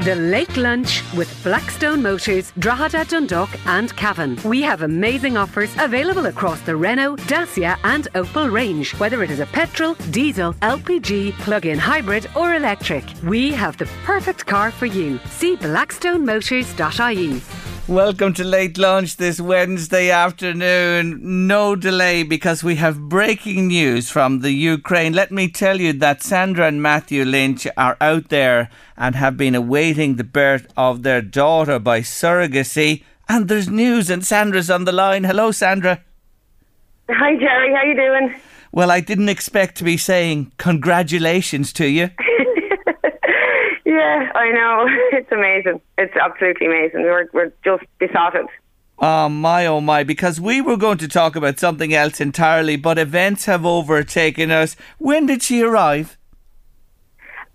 The Late Lunch with Blackstone Motors, Drogheda, Dundalk, and Cavan. We have amazing offers available across the Renault, Dacia, and Opel range. Whether it is a petrol, diesel, LPG, plug in hybrid, or electric, we have the perfect car for you. See blackstonemotors.ie. Welcome to Late Lunch this Wednesday afternoon. No delay because we have breaking news from the Ukraine. Let me tell you that Sandra and Matthew Lynch are out there and have been awaiting the birth of their daughter by surrogacy. And there's news, and Sandra's on the line. Hello, Sandra. Hi, Jerry. How you doing? Well, I didn't expect to be saying congratulations to you. Yeah, I know. It's amazing. It's absolutely amazing. We're we're just besotted. Oh my, oh my, because we were going to talk about something else entirely, but events have overtaken us. When did she arrive?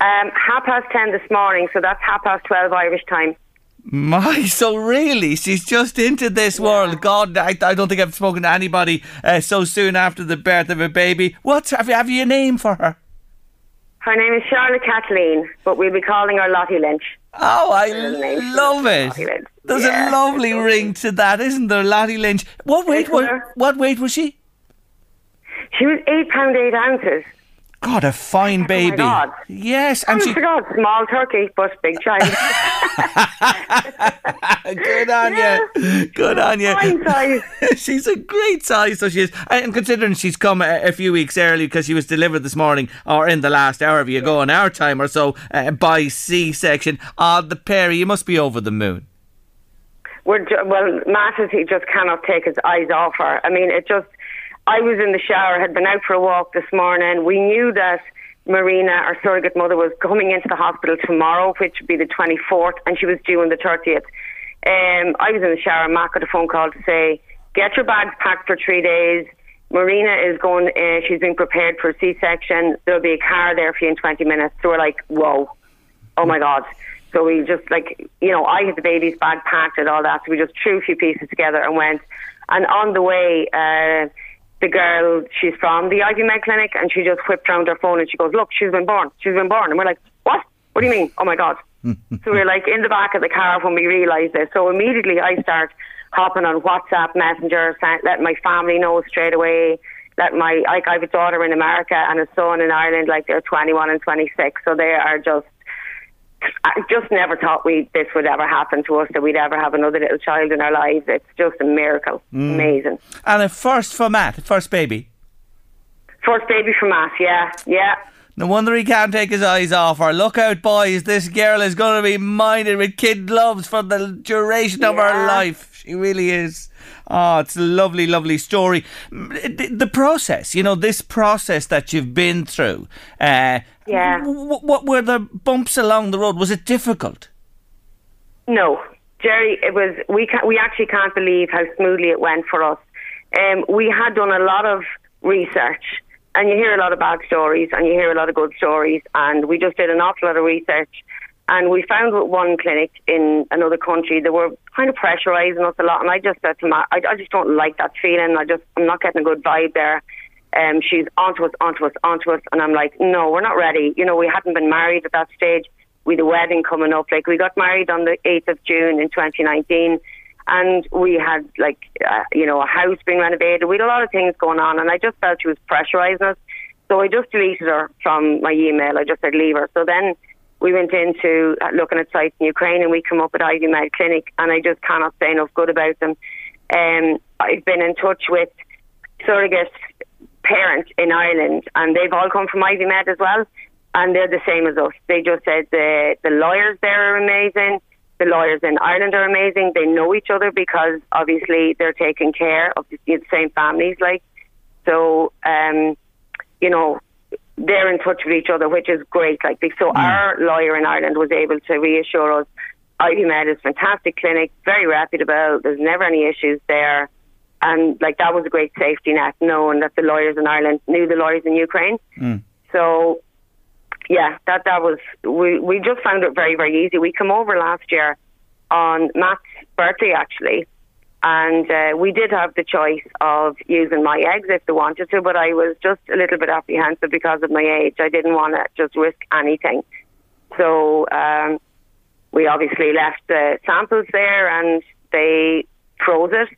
Um, half past ten this morning, so that's half past twelve Irish time. My, so really, she's just into this world. God, I, I don't think I've spoken to anybody uh, so soon after the birth of a baby. What have you, have you a name for her? Her name is Charlotte Kathleen, but we'll be calling her Lottie Lynch. Oh, I love it. There's Yeah, a lovely ring to that, isn't there, Lottie Lynch? What weight was what weight was she? She was eight pound eight ounces. God, a fine baby. Oh God. Yes, Oh and my she God, small turkey, but big child. good on you, good on you. Fine size. she's a great size, so she is. And considering she's come a, a few weeks early because she was delivered this morning or in the last hour of you go an hour time or so uh, by C-section. Ah, the pair, you must be over the moon. We're ju- well, Matt he just cannot take his eyes off her. I mean, it just. I was in the shower, had been out for a walk this morning. We knew that Marina, our surrogate mother, was coming into the hospital tomorrow, which would be the 24th, and she was due on the 30th. Um, I was in the shower, and Matt got a phone call to say, "Get your bags packed for three days." Marina is going. Uh, she's being prepared for a C-section. There'll be a car there for you in 20 minutes. So we're like, "Whoa, oh my god!" So we just like, you know, I had the baby's bag packed and all that. So we just threw a few pieces together and went. And on the way, uh, the girl, she's from the Ivy Med Clinic, and she just whipped round her phone and she goes, "Look, she's been born. She's been born." And we're like, "What? What do you mean? Oh my god!" so we're like in the back of the car when we realised this. So immediately I start hopping on WhatsApp Messenger, letting my family know straight away. Let my like I have a daughter in America and a son in Ireland. Like they're 21 and 26, so they are just. I just never thought we this would ever happen to us that we'd ever have another little child in our lives. It's just a miracle, mm. amazing. And a first for Matt, first baby. First baby from us, yeah, yeah. No wonder he can't take his eyes off her. Look out, boys. This girl is going to be minded with kid gloves for the duration of her life. She really is. Oh, it's a lovely, lovely story. The, the process, you know, this process that you've been through. Uh, Yeah. w- what were the bumps along the road? Was it difficult? No, Jerry, it was we can we actually can't believe how smoothly it went for us. Um, we had done a lot of research, and you hear a lot of bad stories, and you hear a lot of good stories, and we just did an awful lot of research, and we found with one clinic in another country they were kind of pressurising us a lot, and I just said to Matt, I, I just don't like that feeling. I just I'm not getting a good vibe there. Um, she's onto us, onto us, onto us, and I'm like, no, we're not ready. You know, we hadn't been married at that stage. We had a wedding coming up. Like we got married on the 8th of June in 2019, and we had like uh, you know a house being renovated. We had a lot of things going on, and I just felt she was pressurising us. So I just deleted her from my email. I just said leave her. So then we went into uh, looking at sites in Ukraine and we come up with Ivy Med Clinic and I just cannot say enough good about them. Um, I've been in touch with surrogate parents in Ireland and they've all come from Ivy Med as well and they're the same as us. They just said the, the lawyers there are amazing. The lawyers in Ireland are amazing. They know each other because obviously they're taking care of the, the same families like. So, um, you know, they're in touch with each other, which is great. Like, so mm. our lawyer in Ireland was able to reassure us Ivy Med is fantastic clinic, very reputable. There's never any issues there, and like that was a great safety net, knowing that the lawyers in Ireland knew the lawyers in Ukraine. Mm. So, yeah, that that was we we just found it very very easy. We come over last year on Matt's birthday actually, and uh, we did have the choice of using my eggs if they wanted to, but I was just a little bit apprehensive because of my age. I didn't want to just risk anything. So um, we obviously left the samples there and they froze it.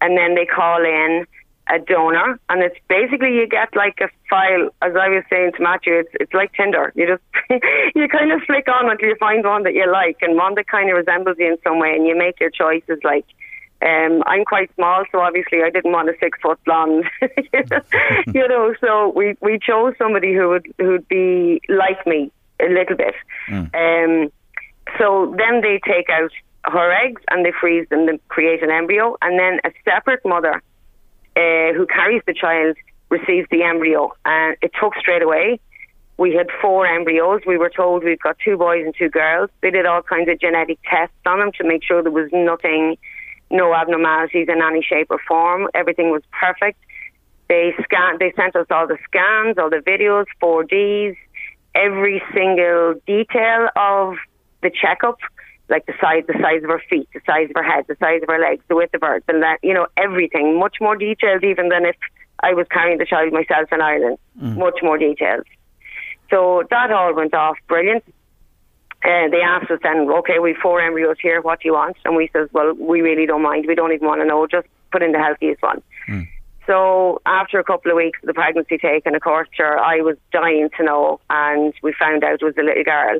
And then they call in a donor, and it's basically you get like a file. As I was saying to Matthew, it's it's like Tinder. You just you kind of flick on until you find one that you like, and one that kind of resembles you in some way, and you make your choices. Like um, I'm quite small, so obviously I didn't want a six foot blonde, you know. So we we chose somebody who would who'd be like me a little bit. Mm. Um, so then they take out her eggs and they freeze them to create an embryo, and then a separate mother uh, who carries the child receives the embryo, and it took straight away. We had four embryos. We were told we've got two boys and two girls. They did all kinds of genetic tests on them to make sure there was nothing no abnormalities in any shape or form. Everything was perfect. They scan. They sent us all the scans, all the videos, 4Ds, every single detail of the checkup, like the size, the size of her feet, the size of her head, the size of her legs, the width of her, and that you know everything, much more detailed even than if I was carrying the child myself in Ireland. Mm. Much more detailed. So that all went off brilliant. Uh, they asked us then, okay, we've four embryos here. What do you want? And we says, well, we really don't mind. We don't even want to know. Just put in the healthiest one. Mm. So after a couple of weeks of the pregnancy taken, of course, sure, I was dying to know, and we found out it was a little girl.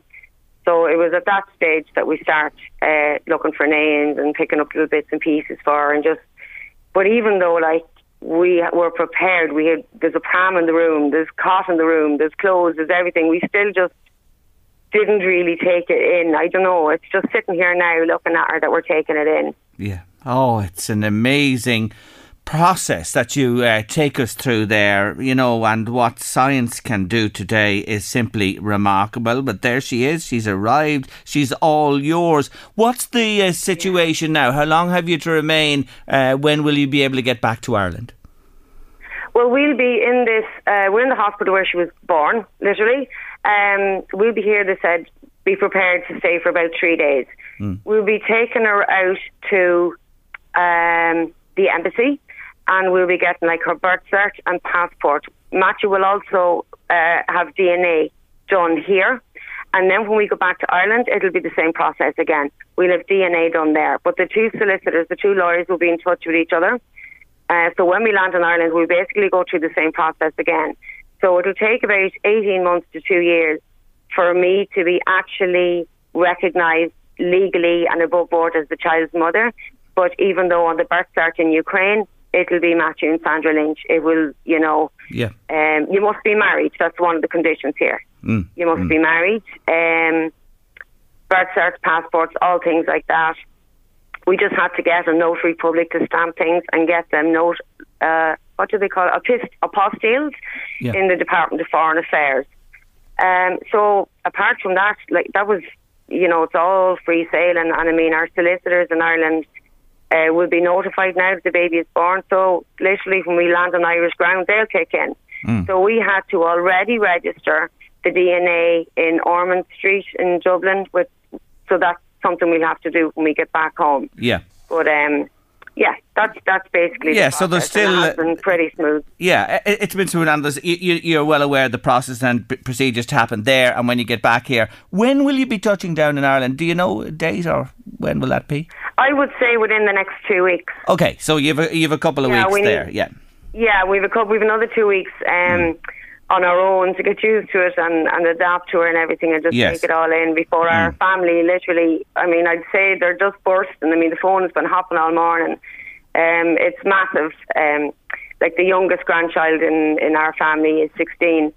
So it was at that stage that we start uh, looking for names and picking up little bits and pieces for her, and just. But even though, like, we were prepared, we had there's a pram in the room, there's cot in the room, there's clothes, there's everything. We still just didn't really take it in. I don't know. It's just sitting here now looking at her that we're taking it in. Yeah. Oh, it's an amazing process that you uh, take us through there, you know, and what science can do today is simply remarkable. But there she is. She's arrived. She's all yours. What's the uh, situation now? How long have you to remain? Uh, when will you be able to get back to Ireland? Well, we'll be in this. Uh, we're in the hospital where she was born, literally. Um, we'll be here, they said, be prepared to stay for about three days. Mm. We'll be taking her out to um, the embassy and we'll be getting like her birth cert and passport. Matthew will also uh, have DNA done here. And then when we go back to Ireland, it'll be the same process again. We'll have DNA done there. But the two solicitors, the two lawyers will be in touch with each other. Uh, so when we land in Ireland, we'll basically go through the same process again. So it'll take about 18 months to two years for me to be actually recognised legally and above board as the child's mother. But even though on the birth cert in Ukraine, it'll be Matthew and Sandra Lynch. It will, you know, yeah. Um, you must be married. That's one of the conditions here. Mm. You must mm. be married. Um, birth certs, passports, all things like that. We just had to get a notary public to stamp things and get them note. Uh, what do they call it? Apostilles yeah. in the Department of Foreign Affairs. Um, so apart from that, like that was, you know, it's all free sailing, and I mean, our solicitors in Ireland uh, will be notified now that the baby is born. So literally, when we land on Irish ground, they'll kick in. Mm. So we had to already register the DNA in Ormond Street in Dublin. With so that's something we'll have to do when we get back home. Yeah. But um, yeah, that's that's basically yeah. The so there's still it been pretty smooth. Yeah, it, has been smooth, and there's, you, you're well aware the process and procedures to happen there, and when you get back here, when will you be touching down in Ireland? Do you know date or when will that be? I would say within the next two weeks. Okay, so you've a, you've a couple of Yeah, weeks we need- there. Yeah. Yeah, we've a couple. We've another two weeks. Um, on our own to get used to it and, and adapt to it and everything and just Yes. take it all in before our family literally I mean I'd say they're just bursting. I mean the phone has been hopping all morning. Um it's massive. Um like the youngest grandchild in, in our family is sixteen.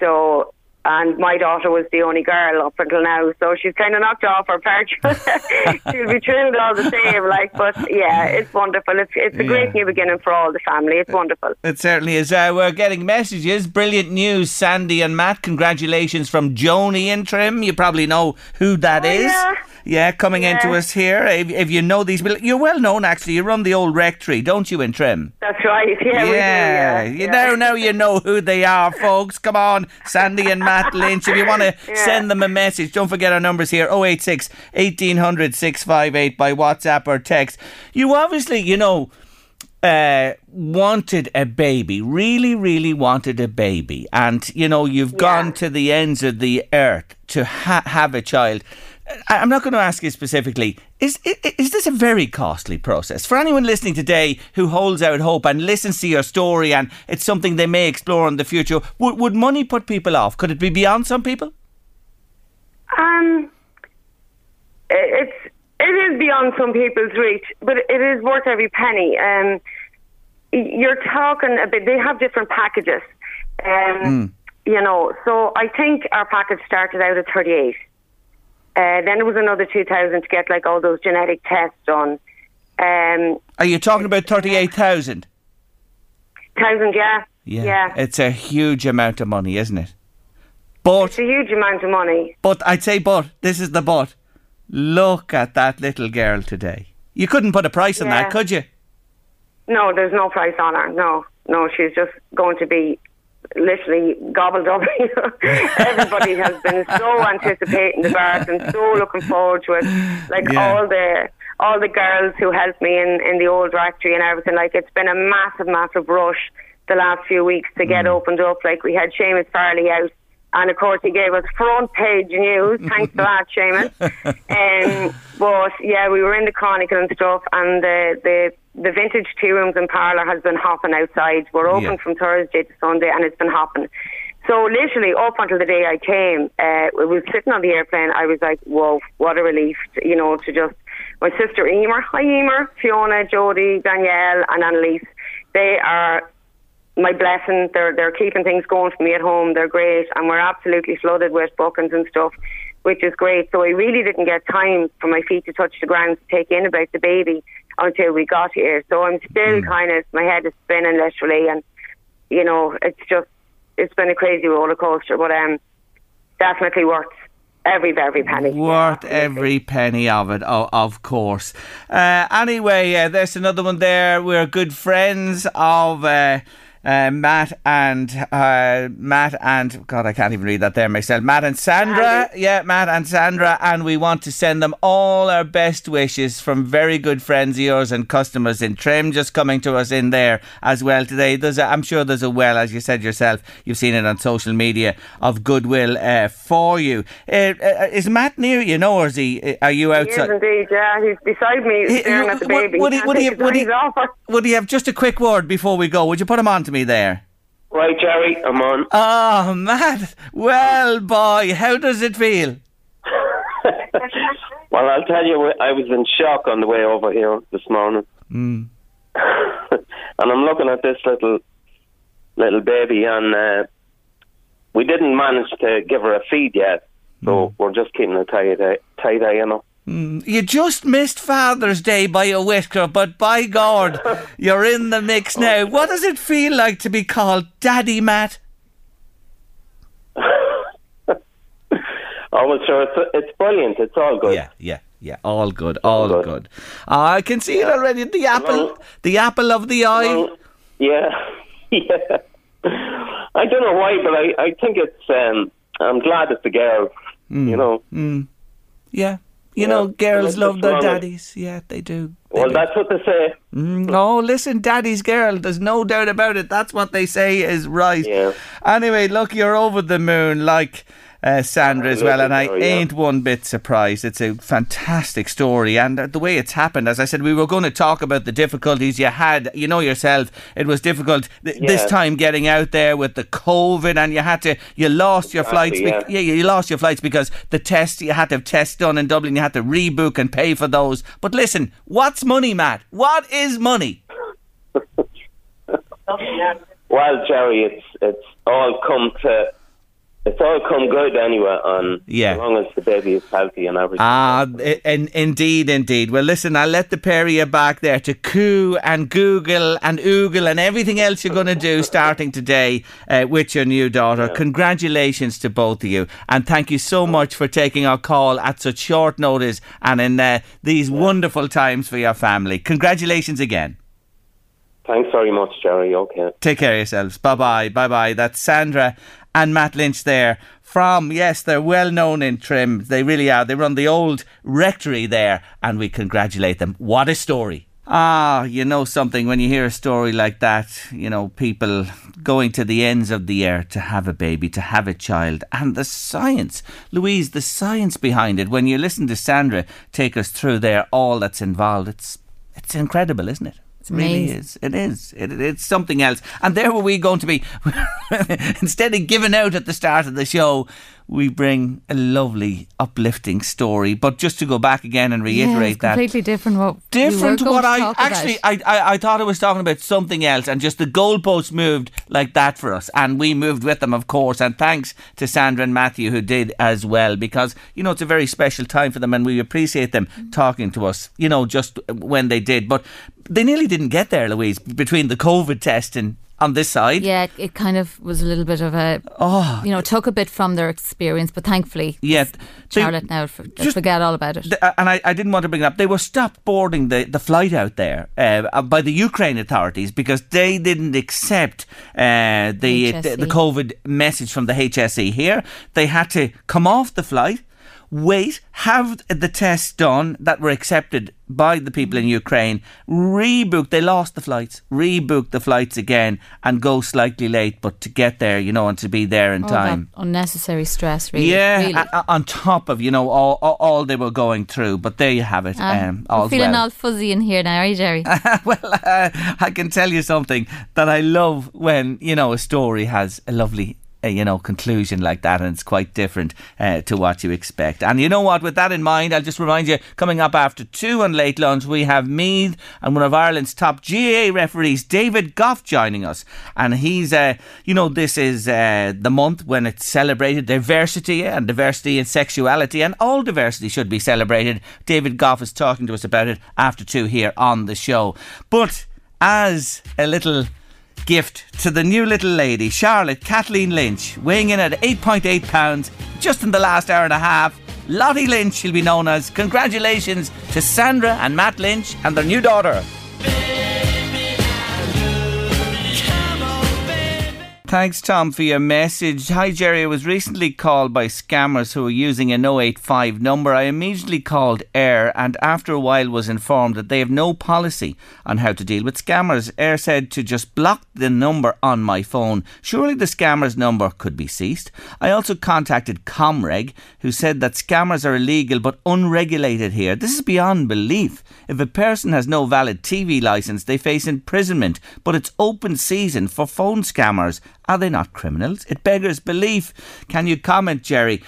So and my daughter was the only girl up until now, so she's kind of knocked off her perch. She'll be thrilled all the same, like. But yeah, it's wonderful. It's it's a great new beginning for all the family. It's wonderful. It certainly is. Uh, we're getting messages. Brilliant news, Sandy and Matt. Congratulations from Joni in Trim. You probably know who that Oh, is. yeah. Yeah, coming into us here. If, if you know these, you're well known actually. You run the old rectory, don't you, in Trim? That's right. Yeah, we do. Yeah, you yeah. know now you know who they are, folks. Come on, Sandy and Matt Lynch. If you want to Yeah. send them a message, don't forget our numbers here 086 1800 658 by WhatsApp or text. You obviously, you know, uh, wanted a baby, really, really wanted a baby, and you know you've gone to the ends of the earth to ha- have a child. I'm not going to ask you specifically. Is, is is this a very costly process for anyone listening today who holds out hope and listens to your story and it's something they may explore in the future? Would would money put people off? Could it be beyond some people? Um, it's it is beyond some people's reach, but it is worth every penny. Um, you're talking a bit. They have different packages. Um, you know, so I think our package started out at thirty eight. Uh, then it was another two thousand to get like all those genetic tests done. Um, Are you talking about thirty eight thousand? thousand, yeah, yeah. it's a huge amount of money, isn't it? But It's a huge amount of money. But I'd say, but this is the but. Look at that little girl today. You couldn't put a price on Yeah. that, could you? No, there's no price on her. No, no, she's just going to be literally gobbled up. Everybody has been so anticipating the birth and so looking forward to it. Like Yeah. all the all the girls who helped me in in the old rectory and everything. Like it's been a massive, massive rush the last few weeks to get opened up. Like we had Seamus Farley out. And of course, he gave us front page news. Thanks for that, Seamus. Um, but yeah, we were in the Chronicle and stuff, and the the the vintage tea rooms and parlour has been hopping outside. We're open Yeah. from Thursday to Sunday, and it's been hopping. So literally, up until the day I came, uh, we was sitting on the airplane. I was like, "Whoa, what a relief!" To, you know, to just my sister Emer, hi Emer, Fiona, Jodie, Danielle, and Annalise. They are my blessing. They're they're keeping things going for me at home. They're great, and we're absolutely flooded with bookings and stuff, which is great. So I really didn't get time for my feet to touch the ground to take in about the baby until we got here. So I'm still kind of my head is spinning literally, and you know it's just it's been a crazy roller coaster, but um, definitely worth every every penny. Worth every penny of it, oh, of course. Uh, anyway, uh, there's another one there. We're good friends of. Uh, uh, Matt and uh, Matt and God, I can't even read that there myself. Matt and Sandra, yeah, Matt and Sandra, and we want to send them all our best wishes from very good friends of yours and customers in Trim, just coming to us in there as well today. There's, a, I'm sure there's a well, as you said yourself, you've seen it on social media of goodwill uh, for you. Uh, uh, is Matt near you? No, or is he? Are you He is indeed, yeah. He's beside me, He- staring at the would- baby. would he- would he- would he- off her. Would he have just a quick word before we go? Would you put him on to me there? Right, Jerry, I'm on. Oh, Matt. Well, boy, how does it feel? Well, I'll tell you, I was in shock on the way over here this morning. Mm. and I'm looking at this little little baby, and uh, we didn't manage to give her a feed yet. So we're just keeping a tight eye, tight eye, you know. You just missed Father's Day by a whisker, but by God, you're in the mix now. What does it feel like to be called Daddy Matt? Oh, well, sure, it's, it's brilliant. It's all good. Yeah, yeah, yeah. All good, all good. good. Ah, I can see it already. The apple, Well- the apple of the eye. Well, yeah, yeah. I don't know why, but I, I think it's. Um, I'm glad it's a girl. You know. Yeah. You Yeah, know, girls love their daddies. Yeah, they do. They Well, do. that's what they say. Mm, oh, listen, daddy's girl. There's no doubt about it. That's what they say is right. Yeah. Anyway, look, you're over the moon. Like, uh, Sandra, as well. And I ain't one bit surprised. It's a fantastic story. And uh, the way it's happened, as I said, we were going to talk about the difficulties you had. You know yourself, it was difficult th- this time getting out there with the COVID, and you had to, you lost your flights. Exactly, bec- yeah, you lost your flights because the test, you had to have tests done in Dublin, you had to rebook and pay for those. But listen, what's money, Matt? What is money? Well, Jerry, it's it's all come to it's all come good anyway. On Yeah. as long as the baby is healthy and everything. Ah, in, indeed, indeed. Well, listen, I'll let the pair of you back there to coo and Google and oogle and everything else you're going to do starting today uh, with your new daughter. Congratulations to both of you. And thank you so much for taking our call at such short notice and in uh, these wonderful times for your family. Congratulations again. Thanks very much, Jerry. Okay. Take care of yourselves. Bye bye. Bye bye. That's Sandra and Matt Lynch there from, yes, they're well known in Trim. They really are. They run the old rectory there and we congratulate them. What a story. Ah, you know something when you hear a story like that, you know, people going to the ends of the earth to have a baby, to have a child, and the science. Louise, the science behind it. When you listen to Sandra take us through there, all that's involved, it's it's incredible, isn't it? It really is. It is. It, it- it's something else. And there were we going to be. Instead of giving out at the start of the show, we bring a lovely, uplifting story. But just to go back again and Yeah, reiterate it's that completely different. What different to what I actually. I, I I thought I was talking about something else and just the goalposts moved like that for us and we moved with them of course and thanks to Sandra and Matthew who did as well because you know it's a very special time for them and we appreciate them talking to us you know just when they did but they nearly didn't get there Louise between the COVID test and on this side Yeah, it kind of was a little bit of a, oh you know, took a bit from their experience, but thankfully, yeah they- Charlotte now for, just- forget all about it. Th- uh, and I, I didn't want to bring it up. They were stopped boarding the, the flight out there uh, by the Ukraine authorities because they didn't accept uh, the, the the COVID message from the HSE here. They had to come off the flight, wait, have the tests done that were accepted by the people in Ukraine, rebook. They lost the flights, rebook the flights again, and go slightly late, but to get there, you know, and to be there in all time. unnecessary stress, really. Yeah, really. a- on top of you know all, all they were going through, but there you have it. Ah, um, all's feeling well. all fuzzy in here now, are you, Jerry? well, uh, I can tell you something that I love when you know a story has a lovely. Uh, You know, conclusion like that, and it's quite different uh, to what you expect. And you know what? With that in mind, I'll just remind you: coming up after two on late lunch, we have Meath and one of Ireland's top GAA referees, David Goff, joining us. And he's, uh, you know, this is uh, the month when it's celebrated diversity and diversity in sexuality, and all diversity should be celebrated. David Goff is talking to us about it after two here on the show. But as a little gift to the new little lady, Charlotte Kathleen Lynch, weighing in at 8.8 pounds just in the last hour and a half. Lottie Lynch, she'll be known as. Congratulations to Sandra and Matt Lynch and their new daughter. Thanks, Tom, for your message. Hi, Jerry. I was recently called by scammers who were using an 085 number. I immediately called Eir and after a while was informed that they have no policy on how to deal with scammers. Eir said to just block the number on my phone. Surely the scammer's number could be ceased. I also contacted Comreg, who said that scammers are illegal but unregulated here. This is beyond belief. If a person has no valid TV license, they face imprisonment, but it's open season for phone scammers. Are they not criminals? It beggars belief. Can you comment, Jerry?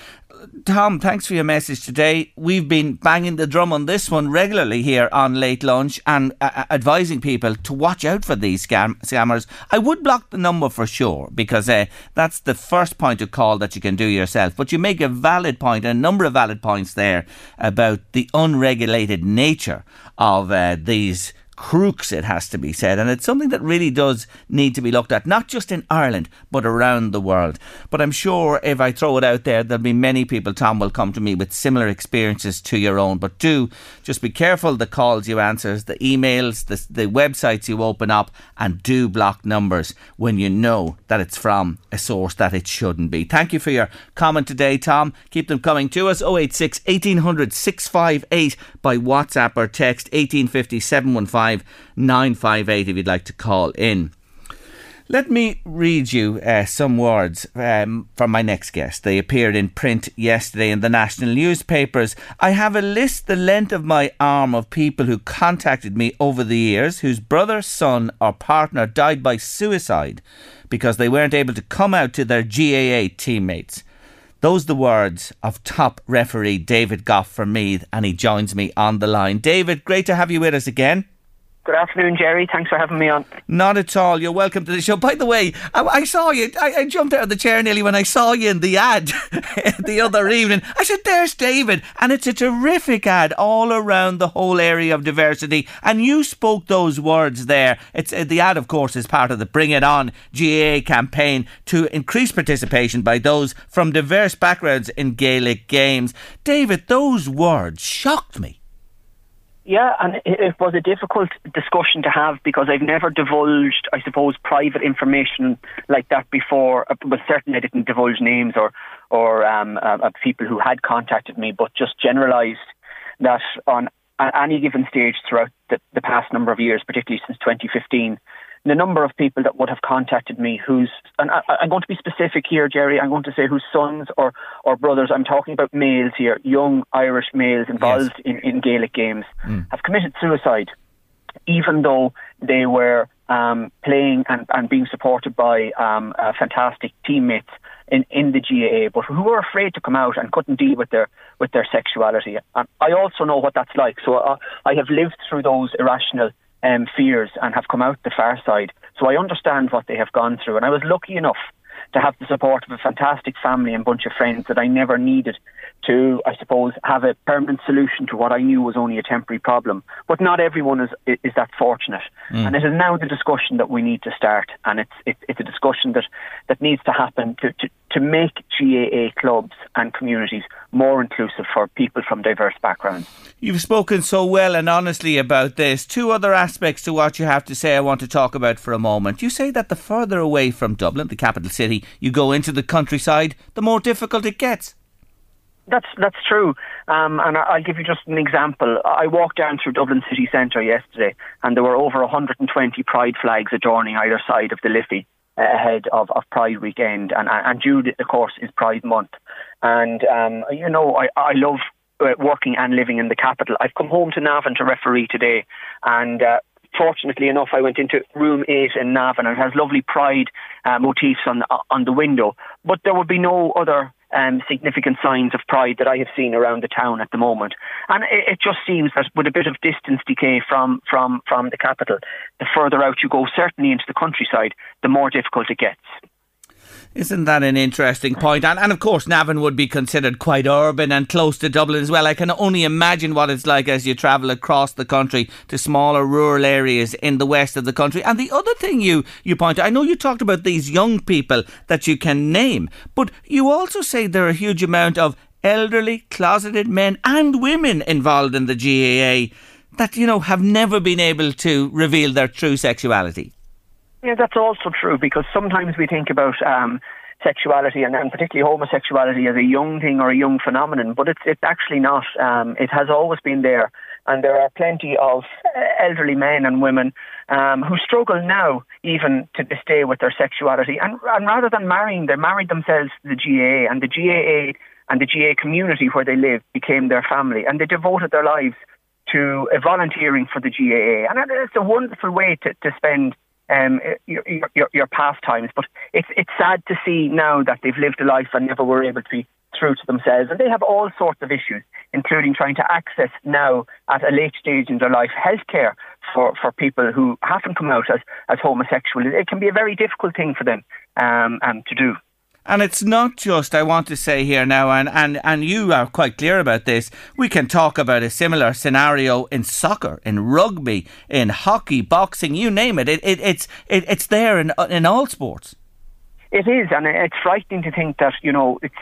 Tom, thanks for your message today. We've been banging the drum on this one regularly here on Late Lunch and uh, uh, advising people to watch out for these scam- scammers. I would block the number for sure because uh, that's the first point of call that you can do yourself. But you make a valid point, a number of valid points there about the unregulated nature of uh, these crooks, it has to be said. And it's something that really does need to be looked at, not just in Ireland, but around the world. But I'm sure if I throw it out there, there'll be many people, Tom, will come to me with similar experiences to your own. But do just be careful the calls you answer, the emails, the, the websites you open up, and do block numbers when you know that it's from a source that it shouldn't be. Thank you for your comment today, Tom. Keep them coming to us 086 1800 658 by WhatsApp or text 1850 715 958 if you'd like to call in. Let me read you uh, some words um, from my next guest. They appeared in print yesterday in the national newspapers. I have a list the length of my arm of people who contacted me over the years whose brother, son, or partner died by suicide because they weren't able to come out to their GAA teammates. Those the words of top referee David Goff for Meath, and he joins me on the line. David, great to have you with us again. Good afternoon, Jerry. Thanks for having me on. Not at all. You're welcome to the show. By the way, I, I saw you. I, I, jumped out of the chair nearly when I saw you in the ad the other evening. I said, "There's David," and it's a terrific ad all around the whole area of diversity. And you spoke those words there. It's uh, the ad, of course, is part of the Bring It On GAA campaign to increase participation by those from diverse backgrounds in Gaelic games. David, those words shocked me. Yeah, and it, was a difficult discussion to have because I've never divulged, I suppose, private information like that before. But certainly, I didn't divulge names or or um, uh, of people who had contacted me, but just generalised that on any given stage throughout the, the past number of years, particularly since 2015, the number of people that would have contacted me whose, and I, am going to be specific here, Jerry, I'm going to say whose sons or, or brothers, I'm talking about males here, young Irish males involved yes. in, in Gaelic games, mm. have committed suicide, even though they were um, playing and, and being supported by um, uh, fantastic teammates in, in the GAA, but who were afraid to come out and couldn't deal with their with their sexuality. And I also know what that's like, so I, I have lived through those irrational um, fears and have come out the far side. So I understand what they have gone through. And I was lucky enough to have the support of a fantastic family and bunch of friends that I never needed to, I suppose, have a permanent solution to what I knew was only a temporary problem. But not everyone is is that fortunate, mm. and it is now the discussion that we need to start, and it's it's, it's a discussion that, that needs to happen to, to to make GAA clubs and communities more inclusive for people from diverse backgrounds. You've spoken so well and honestly about this. Two other aspects to what you have to say I want to talk about for a moment. You say that the further away from Dublin, the capital city, you go into the countryside, the more difficult it gets. That's that's true, um, and I'll give you just an example. I walked down through Dublin city centre yesterday, and there were over 120 Pride flags adorning either side of the Liffey ahead of, of Pride weekend, and and June, of course, is Pride month, and um, you know I I love uh, working and living in the capital. I've come home to Navan to referee today, and. Uh, fortunately enough, I went into room eight in Navan, and it has lovely pride uh, motifs on on the window. But there would be no other um, significant signs of pride that I have seen around the town at the moment. And it, it, just seems that with a bit of distance decay from, from, from the capital, the further out you go, certainly into the countryside, the more difficult it gets. Isn't that an interesting point? And, and of course, Navan would be considered quite urban and close to Dublin as well. I can only imagine what it's like as you travel across the country to smaller rural areas in the west of the country. And the other thing you, you point out, I know you talked about these young people that you can name, but you also say there are a huge amount of elderly, closeted men and women involved in the GAA that, you know, have never been able to reveal their true sexuality. Yeah, that's also true because sometimes we think about um, sexuality and, and, particularly homosexuality as a young thing or a young phenomenon, but it's it's actually not. Um, it has always been there, and there are plenty of elderly men and women um, who struggle now even to this day with their sexuality, and, and rather than marrying, they married themselves to the GAA, and the GAA and the GAA community where they live became their family, and they devoted their lives to uh, volunteering for the GAA, and it's a wonderful way to, to spend um, your, your, your pastimes. But it's it's sad to see now that they've lived a life and never were able to be true to themselves, and they have all sorts of issues, including trying to access now at a late stage in their life healthcare for for people who haven't come out as as homosexual. It can be a very difficult thing for them um, um to do. And it's not just, I want to say here now, and, and, and you are quite clear about this, we can talk about a similar scenario in soccer, in rugby, in hockey, boxing, you name it. it, it it's, it, it's there in, in all sports. It is, and it's frightening to think that, you know, it's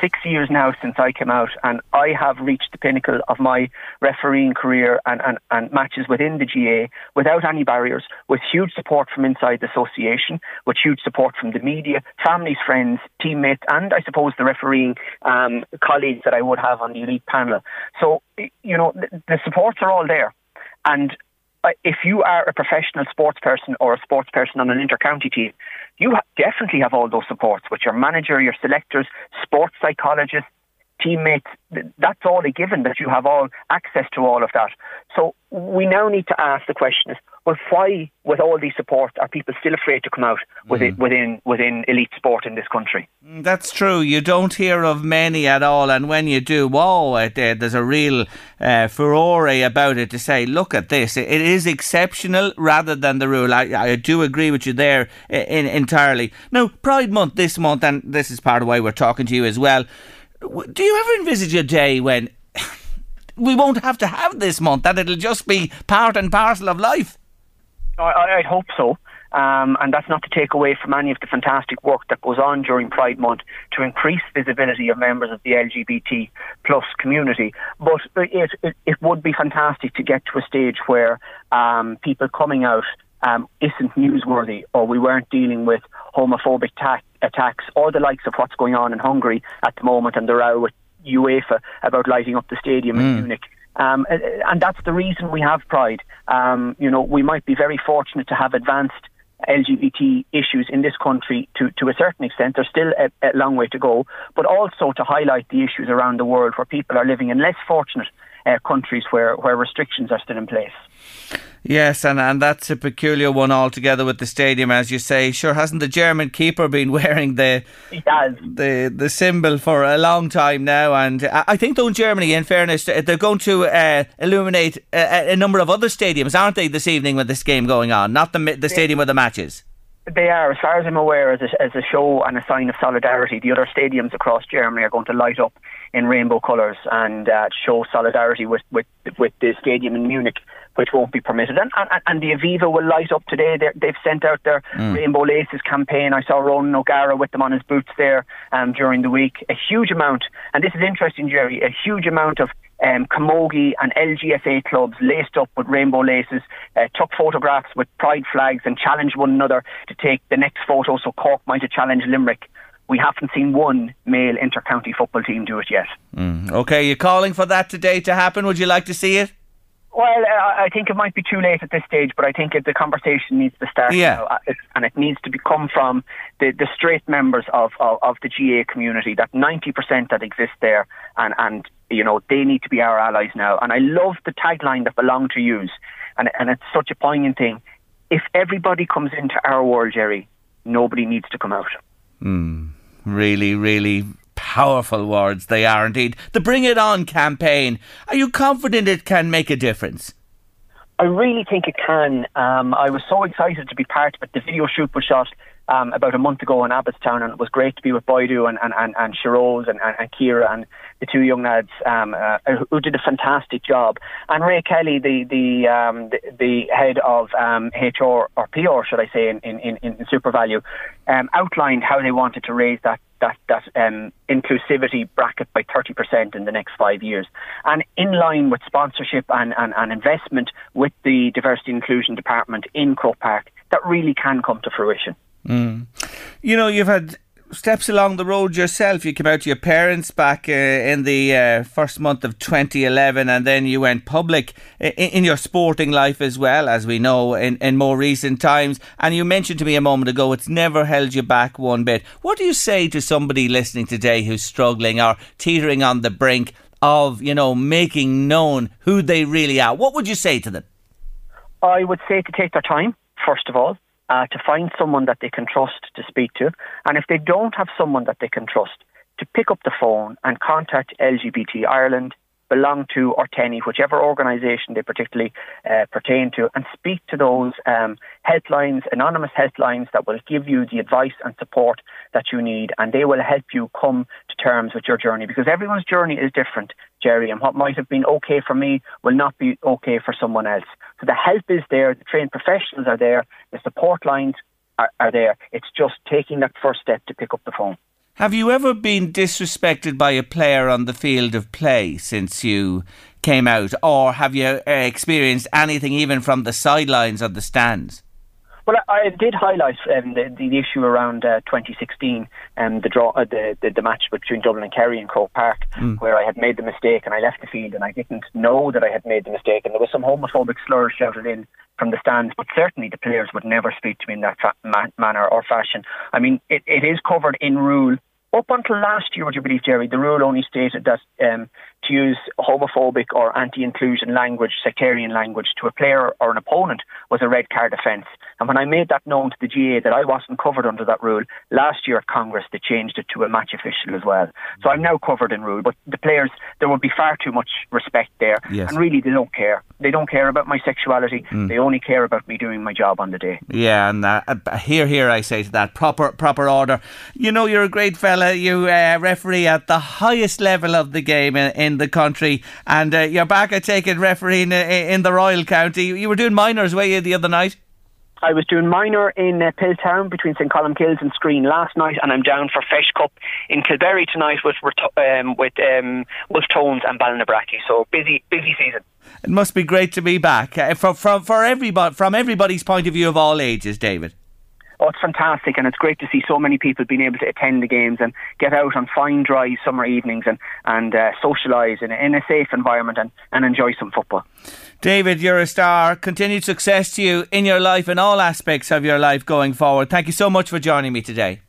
six years now since I came out, and I have reached the pinnacle of my refereeing career and, and, and matches within the GAA without any barriers, with huge support from inside the association, with huge support from the media, families, friends, teammates, and I suppose the refereeing um, colleagues that I would have on the elite panel. So, you know, the, the supports are all there. And if you are a professional sports person or a sports person on an inter-county team, you definitely have all those supports with your manager, your selectors, sports psychologists, teammates. That's all a given that you have all access to all of that. So we now need to ask the question is, well, why, with all these supports, are people still afraid to come out within, mm. within, within elite sport in this country? Mm, that's true. You don't hear of many at all, and when you do, whoa, it, uh, there's a real uh, furore about it to say, look at this. it, it is exceptional rather than the rule. I, I do agree with you there in, entirely. Now, Pride Month this month, and this is part of why we're talking to you as well. Do you ever envisage a day when we won't have to have this month, that it'll just be part and parcel of life? I, I hope so. Um, and that's not to take away from any of the fantastic work that goes on during Pride Month to increase visibility of members of the LGBT plus community. But it, it, it would be fantastic to get to a stage where um, people coming out um, isn't newsworthy or we weren't dealing with homophobic ta- attacks or the likes of what's going on in Hungary at the moment and the row with UEFA about lighting up the stadium mm. in Munich. Um, and that's the reason we have Pride. Um, you know, we might be very fortunate to have advanced LGBT issues in this country to, to a certain extent. There's still a, a long way to go, but also to highlight the issues around the world where people are living in less fortunate uh, countries where, where restrictions are still in place. Yes, and, and that's a peculiar one altogether with the stadium, as you say. Sure, hasn't the German keeper been wearing the the the symbol for a long time now? And I think, though, in Germany, in fairness, they're going to uh, illuminate a, a, number of other stadiums, aren't they, this evening with this game going on? Not the the stadium with the matches. They are, as far as I'm aware, as a, as a show and a sign of solidarity. The other stadiums across Germany are going to light up in rainbow colours and uh, show solidarity with, with with the stadium in Munich which won't be permitted. And, and, and the Aviva will light up today. they they've sent out their mm. Rainbow Laces campaign. I saw Ronan O'Gara with them on his boots there um, during the week. A huge amount, and this is interesting, Jerry, a huge amount of um, Camogie and LGFA clubs laced up with rainbow laces, uh, took photographs with pride flags and challenged one another to take the next photo. So Cork might have challenged Limerick. We haven't seen one male inter-county football team do it yet. Mm. Okay, you're calling for that today to happen. Would you like to see it? Well, I think it might be too late at this stage, but I think the conversation needs to start yeah. now, uh, and it needs to come from the, the straight members of, of, of the GAA community, that 90% that exist there, and, and, you know, they need to be our allies now. And I love the tagline that Belong to use, and, and it's such a poignant thing. If everybody comes into our world, Jerry, nobody needs to come out. Mm, really, really powerful words they are indeed. The Bring It On campaign, are you confident it can make a difference? I really think it can. Um, I was so excited to be part of it. The video shoot was shot um, about a month ago in Abbotstown, and it was great to be with Boydu and and and, and Shiroz and, and, and Kira and the two young lads um, uh, who did a fantastic job. And Ray Kelly, the the um, the, the, head of um, HR or PR, should I say, in in, in, in SuperValu, um, outlined how they wanted to raise that that that um, inclusivity bracket by 30% in the next five years. And in line with sponsorship and, and, and investment with the diversity inclusion department in Croke Park, that really can come to fruition. Mm. You know, you've had steps along the road yourself. You came out to your parents back uh, in the uh, first month of 2011, and then you went public in, in, your sporting life as well, as we know in, in more recent times. And you mentioned to me a moment ago, it's never held you back one bit. What do you say to somebody listening today who's struggling or teetering on the brink of, you know, making known who they really are? What would you say to them? I would say to take their time, first of all uh, to find someone that they can trust to speak to. And if they don't have someone that they can trust, to pick up the phone and contact LGBT Ireland, belong to or TENI, whichever organisation they particularly uh, pertain to, and speak to those um, helplines, anonymous helplines that will give you the advice and support that you need, and they will help you come to terms with your journey because everyone's journey is different, Jerry, and what might have been okay for me will not be okay for someone else. So the help is there, the trained professionals are there, the support lines are, are there. It's just taking that first step to pick up the phone. Have you ever been disrespected by a player on the field of play since you came out, or have you uh, experienced anything even from the sidelines or the stands? Well, I, I did highlight um, the, the issue around uh, 2016, um, the draw, uh, the, the the match between Dublin and Kerry in Croke Park, Mm. where I had made the mistake and I left the field and I didn't know that I had made the mistake, and there was some homophobic slurs shouted in from the stands, but certainly the players would never speak to me in that fa- ma- manner or fashion. I mean, it, it is covered in rule. Up until last year, would you believe, Jerry, the rule only stated that um, to use homophobic or anti-inclusion language, sectarian language to a player or an opponent was a red card offence. And when I made that known to the GAA that I wasn't covered under that rule, last year at Congress they changed it to a match official as well. So I'm now covered in rule. But the players, there would be far too much respect there. Yes. And really, they don't care. They don't care about my sexuality. Mm. They only care about me doing my job on the day. Yeah, and uh, uh, here, here, I say to that proper, proper order. You know, you're a great fella. You uh, referee at the highest level of the game in, in the country, and uh, you're back. I take it refereeing uh, in the Royal County. You were doing minors, were you, the other night? I was doing minor in uh, Pilltown between St Colmcille's and Skryne last night, and I'm down for Feis Cup in Kilberry tonight with um, with um, Wolf Tones and Ballinabrackey. So busy, busy season. It must be great to be back uh, from from for everybody from everybody's point of view of all ages, David. Oh, it's fantastic, and it's great to see so many people being able to attend the games and get out on fine, dry summer evenings and and uh, socialise in, a- in a safe environment and, and enjoy some football. David, you're a star. Continued success to you in your life and all aspects of your life going forward. Thank you so much for joining me today.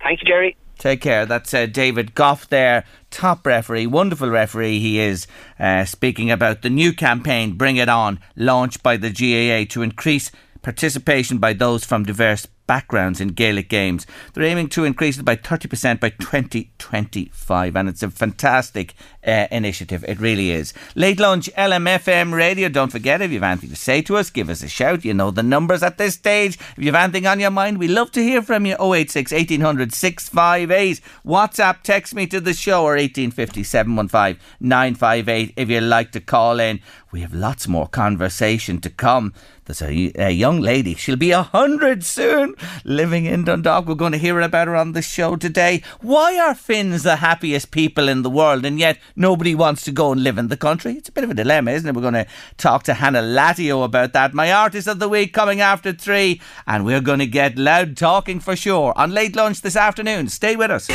Thank you, Jerry. Take care. That's uh, David Goff there, top referee, wonderful referee he is, uh, speaking about the new campaign, Bring It On, launched by the GAA to increase participation by those from diverse backgrounds in Gaelic games. They're aiming to increase it by 30% by 2025, and it's a fantastic uh, initiative. It really is. Late lunch, LMFM radio. Don't forget, if you've anything to say to us, give us a shout. You know the numbers at this stage. If you've anything on your mind, we love to hear from you. 086 1800 658. WhatsApp, text me to the show or 1850 715 958 if you'd like to call in. We have lots more conversation to come. There's a, a young lady. She'll be a hundred soon, living in Dundalk. We're going to hear about her on the show today. Why are Finns the happiest people in the world, and yet nobody wants to go and live in the country? It's a bit of a dilemma, isn't it? We're going to talk to Hannah Latio about that. My artist of the week coming after three, and we're going to get Louth talking for sure on late lunch this afternoon. Stay with us.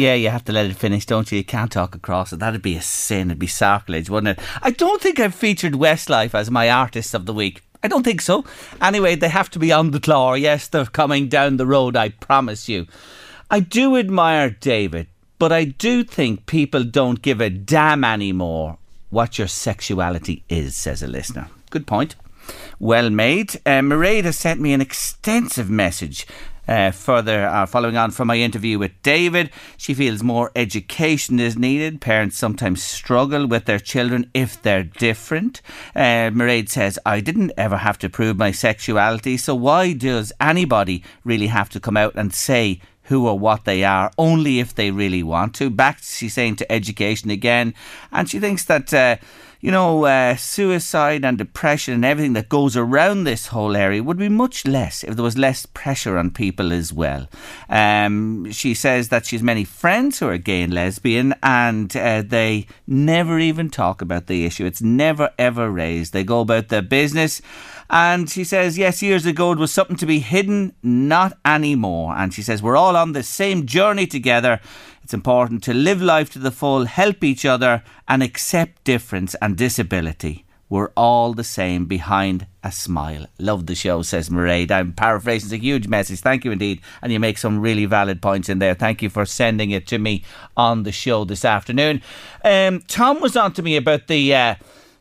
Yeah, you have to let it finish, don't you? You can't talk across it. That'd be a sin. It'd be sacrilege, wouldn't it? I don't think I've featured Westlife as my artist of the week. I don't think so. Anyway, they have to be on the claw. Yes, they're coming down the road, I promise you. I do admire David, but I do think people don't give a damn anymore what your sexuality is, says a listener. Good point. Well made. Uh, Mairead has sent me an extensive message uh, further uh, following on from my interview with David. She feels more education is needed. Parents sometimes struggle with their children if they're different. Uh, Mairead says, I didn't ever have to prove my sexuality, so why does anybody really have to come out and say who or what they are, only if they really want to. Back, she's saying, to education again. And she thinks that, uh, you know, uh, suicide and depression and everything that goes around this whole area would be much less if there was less pressure on people as well. Um, she says that she's many friends who are gay and lesbian and uh, they never even talk about the issue. It's never ever raised. They go about their business. And she says, yes, years ago it was something to be hidden, not anymore. And she says, we're all on the same journey together. It's important to live life to the full, help each other, and accept difference and disability. We're all the same behind a smile. Love the show, says Mairead. I'm paraphrasing. It's a huge message. Thank you indeed. And you make some really valid points in there. Thank you for sending it to me on the show this afternoon. Um, Tom was on to me about the. Uh,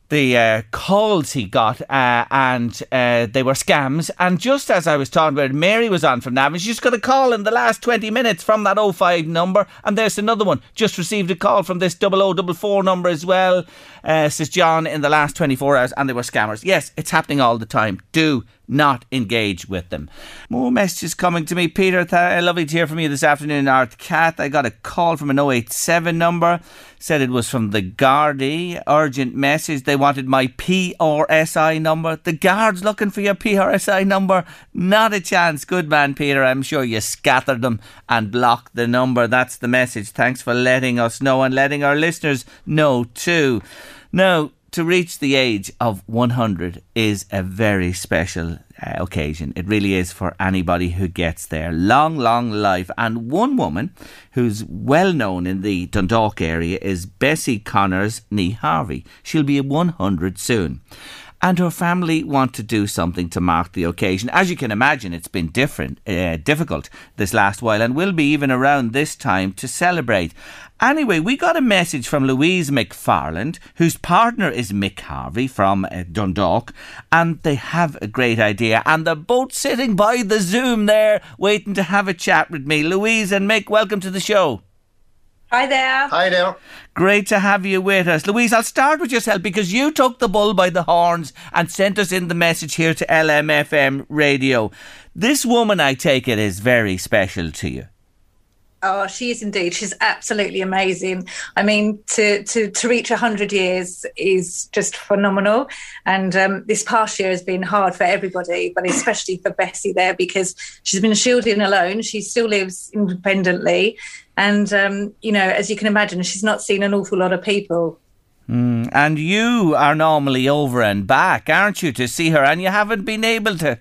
the uh, calls he got, uh, and uh, they were scams. And just as I was talking about Mary was on from Navan. She just got a call in the last 20 minutes from that 05 number. And there's another one. Just received a call from this 0044 number as well, uh, says John, in the last 24 hours. And they were scammers. Yes, it's happening all the time. Do not engage with them. More messages coming to me. Peter, th- uh, lovely to hear from you this afternoon. Art Cat, I got a call from an 087 number. Said it was from the Gardaí. Urgent message. They wanted my PRSI number. The guards looking for your PRSI number. Not a chance. Good man, Peter. I'm sure you scattered them and blocked the number. That's the message. Thanks for letting us know and letting our listeners know too. Now, to reach the age of 100 is a very special uh, occasion. It really is for anybody who gets there. Long, long life. And one woman who's well known in the Dundalk area is Bessie Connors Nee Harvey. She'll be 100 soon and her family want to do something to mark the occasion. As you can imagine, it's been different, uh, difficult this last while, and will be even around this time to celebrate. Anyway, we got a message from Louise McFarland, whose partner is Mick Harvey from uh, Dundalk, and they have a great idea, and they're both sitting by the Zoom there, waiting to have a chat with me. Louise and Mick, welcome to the show. Hi there. Hi there. Great to have you with us. Louise, I'll start with yourself because you took the bull by the horns and sent us in the message here to LMFM radio. This woman, I take it, is very special to you. Oh, she is indeed. She's absolutely amazing. I mean, to to to reach hundred years is just phenomenal. And um, this past year has been hard for everybody, but especially for Bessie there because she's been shielding alone. She still lives independently, and um, you know, as you can imagine, she's not seen an awful lot of people. Mm, and you are normally over and back, aren't you, to see her, and you haven't been able to.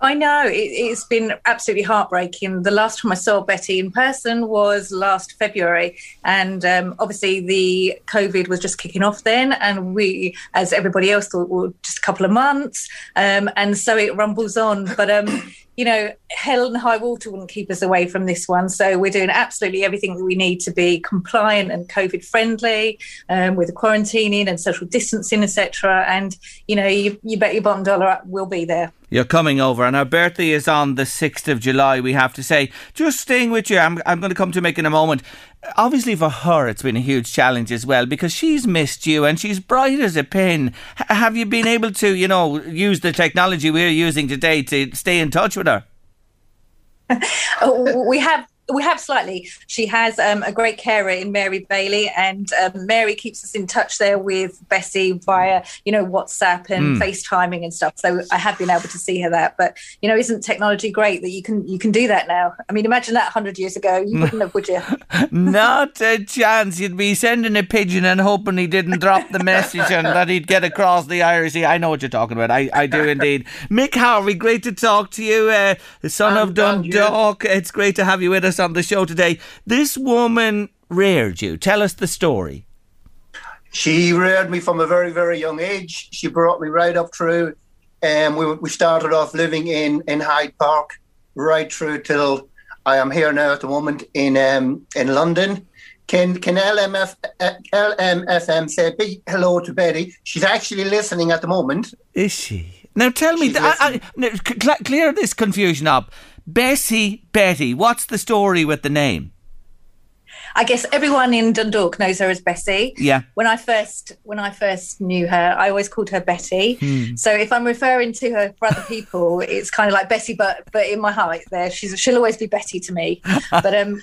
I know it, has been absolutely heartbreaking. The last time I saw Betty in person was last February, and um, obviously the COVID was just kicking off then, and we, as everybody else, thought, well, just a couple of months, um, and so it rumbles on. But um, you know, hell and high water wouldn't keep us away from this one. So we're doing absolutely everything that we need to be compliant and COVID friendly um, with the quarantining and social distancing, etc. And you know, you, you bet your bottom dollar we'll be there. You're coming over, and our birthday is on the 6th of July, we have to say. Just staying with you, I'm, I'm going to come to Mick in a moment. Obviously, for her, it's been a huge challenge as well because she's missed you and she's bright as a pin. H- have you been able to, you know, use the technology we're using today to stay in touch with her? we have we have slightly. She has um, a great carer in Mary Bailey, and um, Mary keeps us in touch there with Bessie via, you know, WhatsApp and mm. FaceTiming and stuff. So I have been able to see her that. But you know, isn't technology great that you can you can do that now? I mean, imagine that hundred years ago, you wouldn't have, would you? Not a chance. You'd be sending a pigeon and hoping he didn't drop the message and that he'd get across the Irish Sea. I know what you're talking about. I, I do indeed. Mick Harvey, great to talk to you, uh, the son of Dundalk. It's great to have you with us us on the show today. This woman reared you. Tell us the story. She reared me from a very, very young age. She brought me right up through. Um, we, we started off living in, in Hyde Park right through till I am here now at the moment in um, in London. Can can LMF, uh, LMFM say big hello to Betty? She's actually listening at the moment. Is she? Now tell me, I, I, clear this confusion up. Bessie Betty. What's the story with the name? I guess everyone in Dundalk knows her as Bessie. Yeah. When I first when I first knew her, I always called her Betty. Hmm. So if I'm referring to her for other people, it's kind of like Bessie, but but in my heart, there she's she'll always be Betty to me. But um,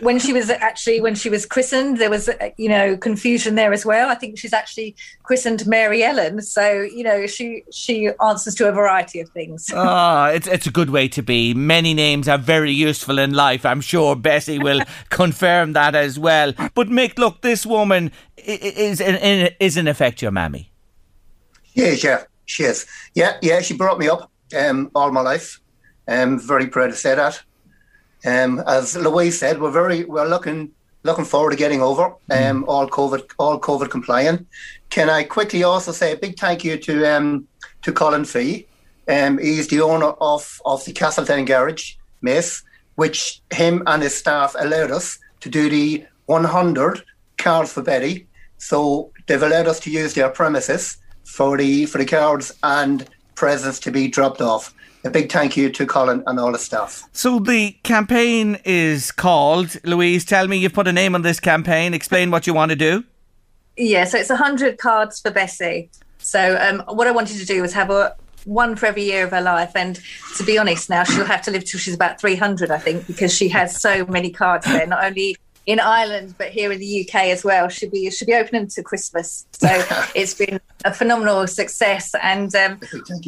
when she was actually when she was christened there was you know confusion there as well. I think she's actually christened mary ellen. So you know she she answers to a variety of things. Ah oh, it's it's a good way to be. Many names are very useful in life. I'm sure bessie will confirm that as well. But mick look this woman is in, is in effect your mammy. Yeah yeah she is. Yeah yeah she brought me up um all my life. I'm um, very proud to say that um, as Louise said, we're very we're looking looking forward to getting over um, mm. all COVID all COVID compliant. Can I quickly also say a big thank you to um, to Colin Fee. Um, he's the owner of of the Castletown Garage, Mace, which him and his staff allowed us to do the 100 cards for Betty. So they've allowed us to use their premises for the for the cards and presents to be dropped off a big thank you to Colin and all the staff. So the campaign is called Louise. Tell me, you've put a name on this campaign. Explain what you want to do. Yeah, so it's hundred cards for Bessie. So um, what I wanted to do was have a one for every year of her life. And to be honest, now she'll have to live till she's about three hundred, I think, because she has so many cards there. Not only in Ireland, but here in the UK as well. Should be should be opening to Christmas. So it's been a phenomenal success, and um,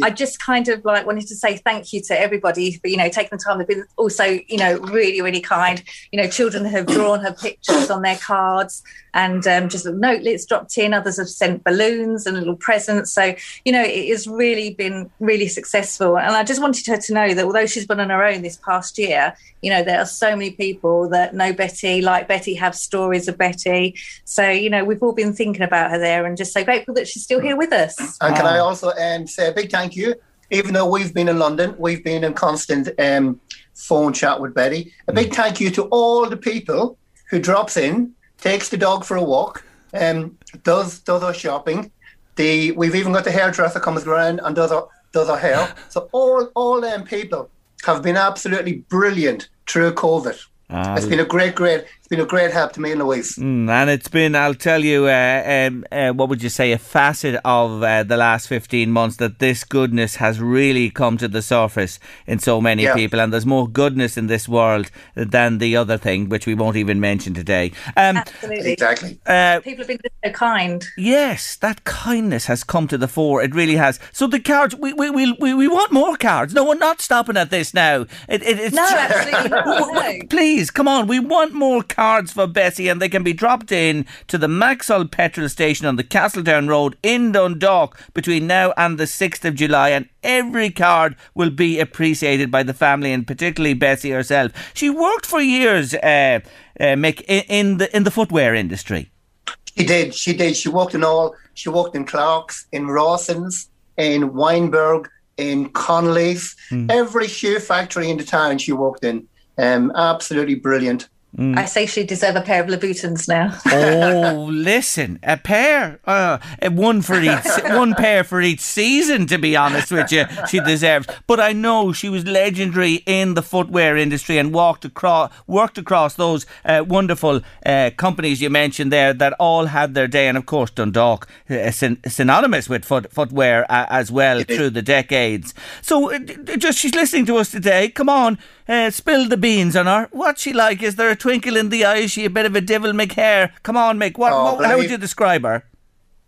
I just kind of like wanted to say thank you to everybody for you know taking the time. They've been also you know really really kind. You know, children have drawn her pictures on their cards and um, just little notelets dropped in. Others have sent balloons and little presents. So you know, it has really been really successful. And I just wanted her to know that although she's been on her own this past year, you know, there are so many people that know Betty, like Betty, have stories of Betty. So you know, we've all been thinking about her there, and just so grateful that she's still here with us. And can I also um, say a big thank you? Even though we've been in London, we've been in constant um, phone chat with Betty. A big thank you to all the people who drops in, takes the dog for a walk, um, does does our shopping. The we've even got the hairdresser comes around and does our does our hair. So all all them people have been absolutely brilliant through COVID. Ah, it's been a great, great, it's been a great help to me and Louise. Mm, and it's been, I'll tell you, uh, um, uh, what would you say, a facet of uh, the last 15 months that this goodness has really come to the surface in so many Yeah. people. And there's more goodness in this world than the other thing, which we won't even mention today. Um, Absolutely, Exactly. uh, People have been so kind. Yes, that kindness has come to the fore. It really has. So the cards, we we we, we, we want more cards. No, we're not stopping at this now. It, it, it's No, absolutely not. No. Please, come on. We want more cards for Bessie, and they can be dropped in to the Maxol petrol station on the Castletown Road in Dundalk between now and the 6th of July. And every card will be appreciated by the family, and particularly Bessie herself. She worked for years, uh, uh, Mick, in, the in the footwear industry. She did. She did. She worked in all. She worked in Clark's, in Rawson's, in Weinberg, in Connolly's. Every shoe factory in the town she worked in. Um, absolutely brilliant. I say she deserve a pair of Louboutins now. Oh, listen, a pair, uh, one for each, one pair for each season. To be honest with you, she deserves. But I know she was legendary in the footwear industry and walked across, worked across those uh, wonderful uh, companies you mentioned there that all had their day, and of course Dundalk, uh, syn- synonymous with foot, footwear uh, as well through the decades. So, uh, d- just she's listening to us today. Come on, uh, spill the beans on her. What's she like? Is there a twinkle in the eye? She a bit of a devil McHare? Come on, Mick. What, Oh, what, how would you describe her?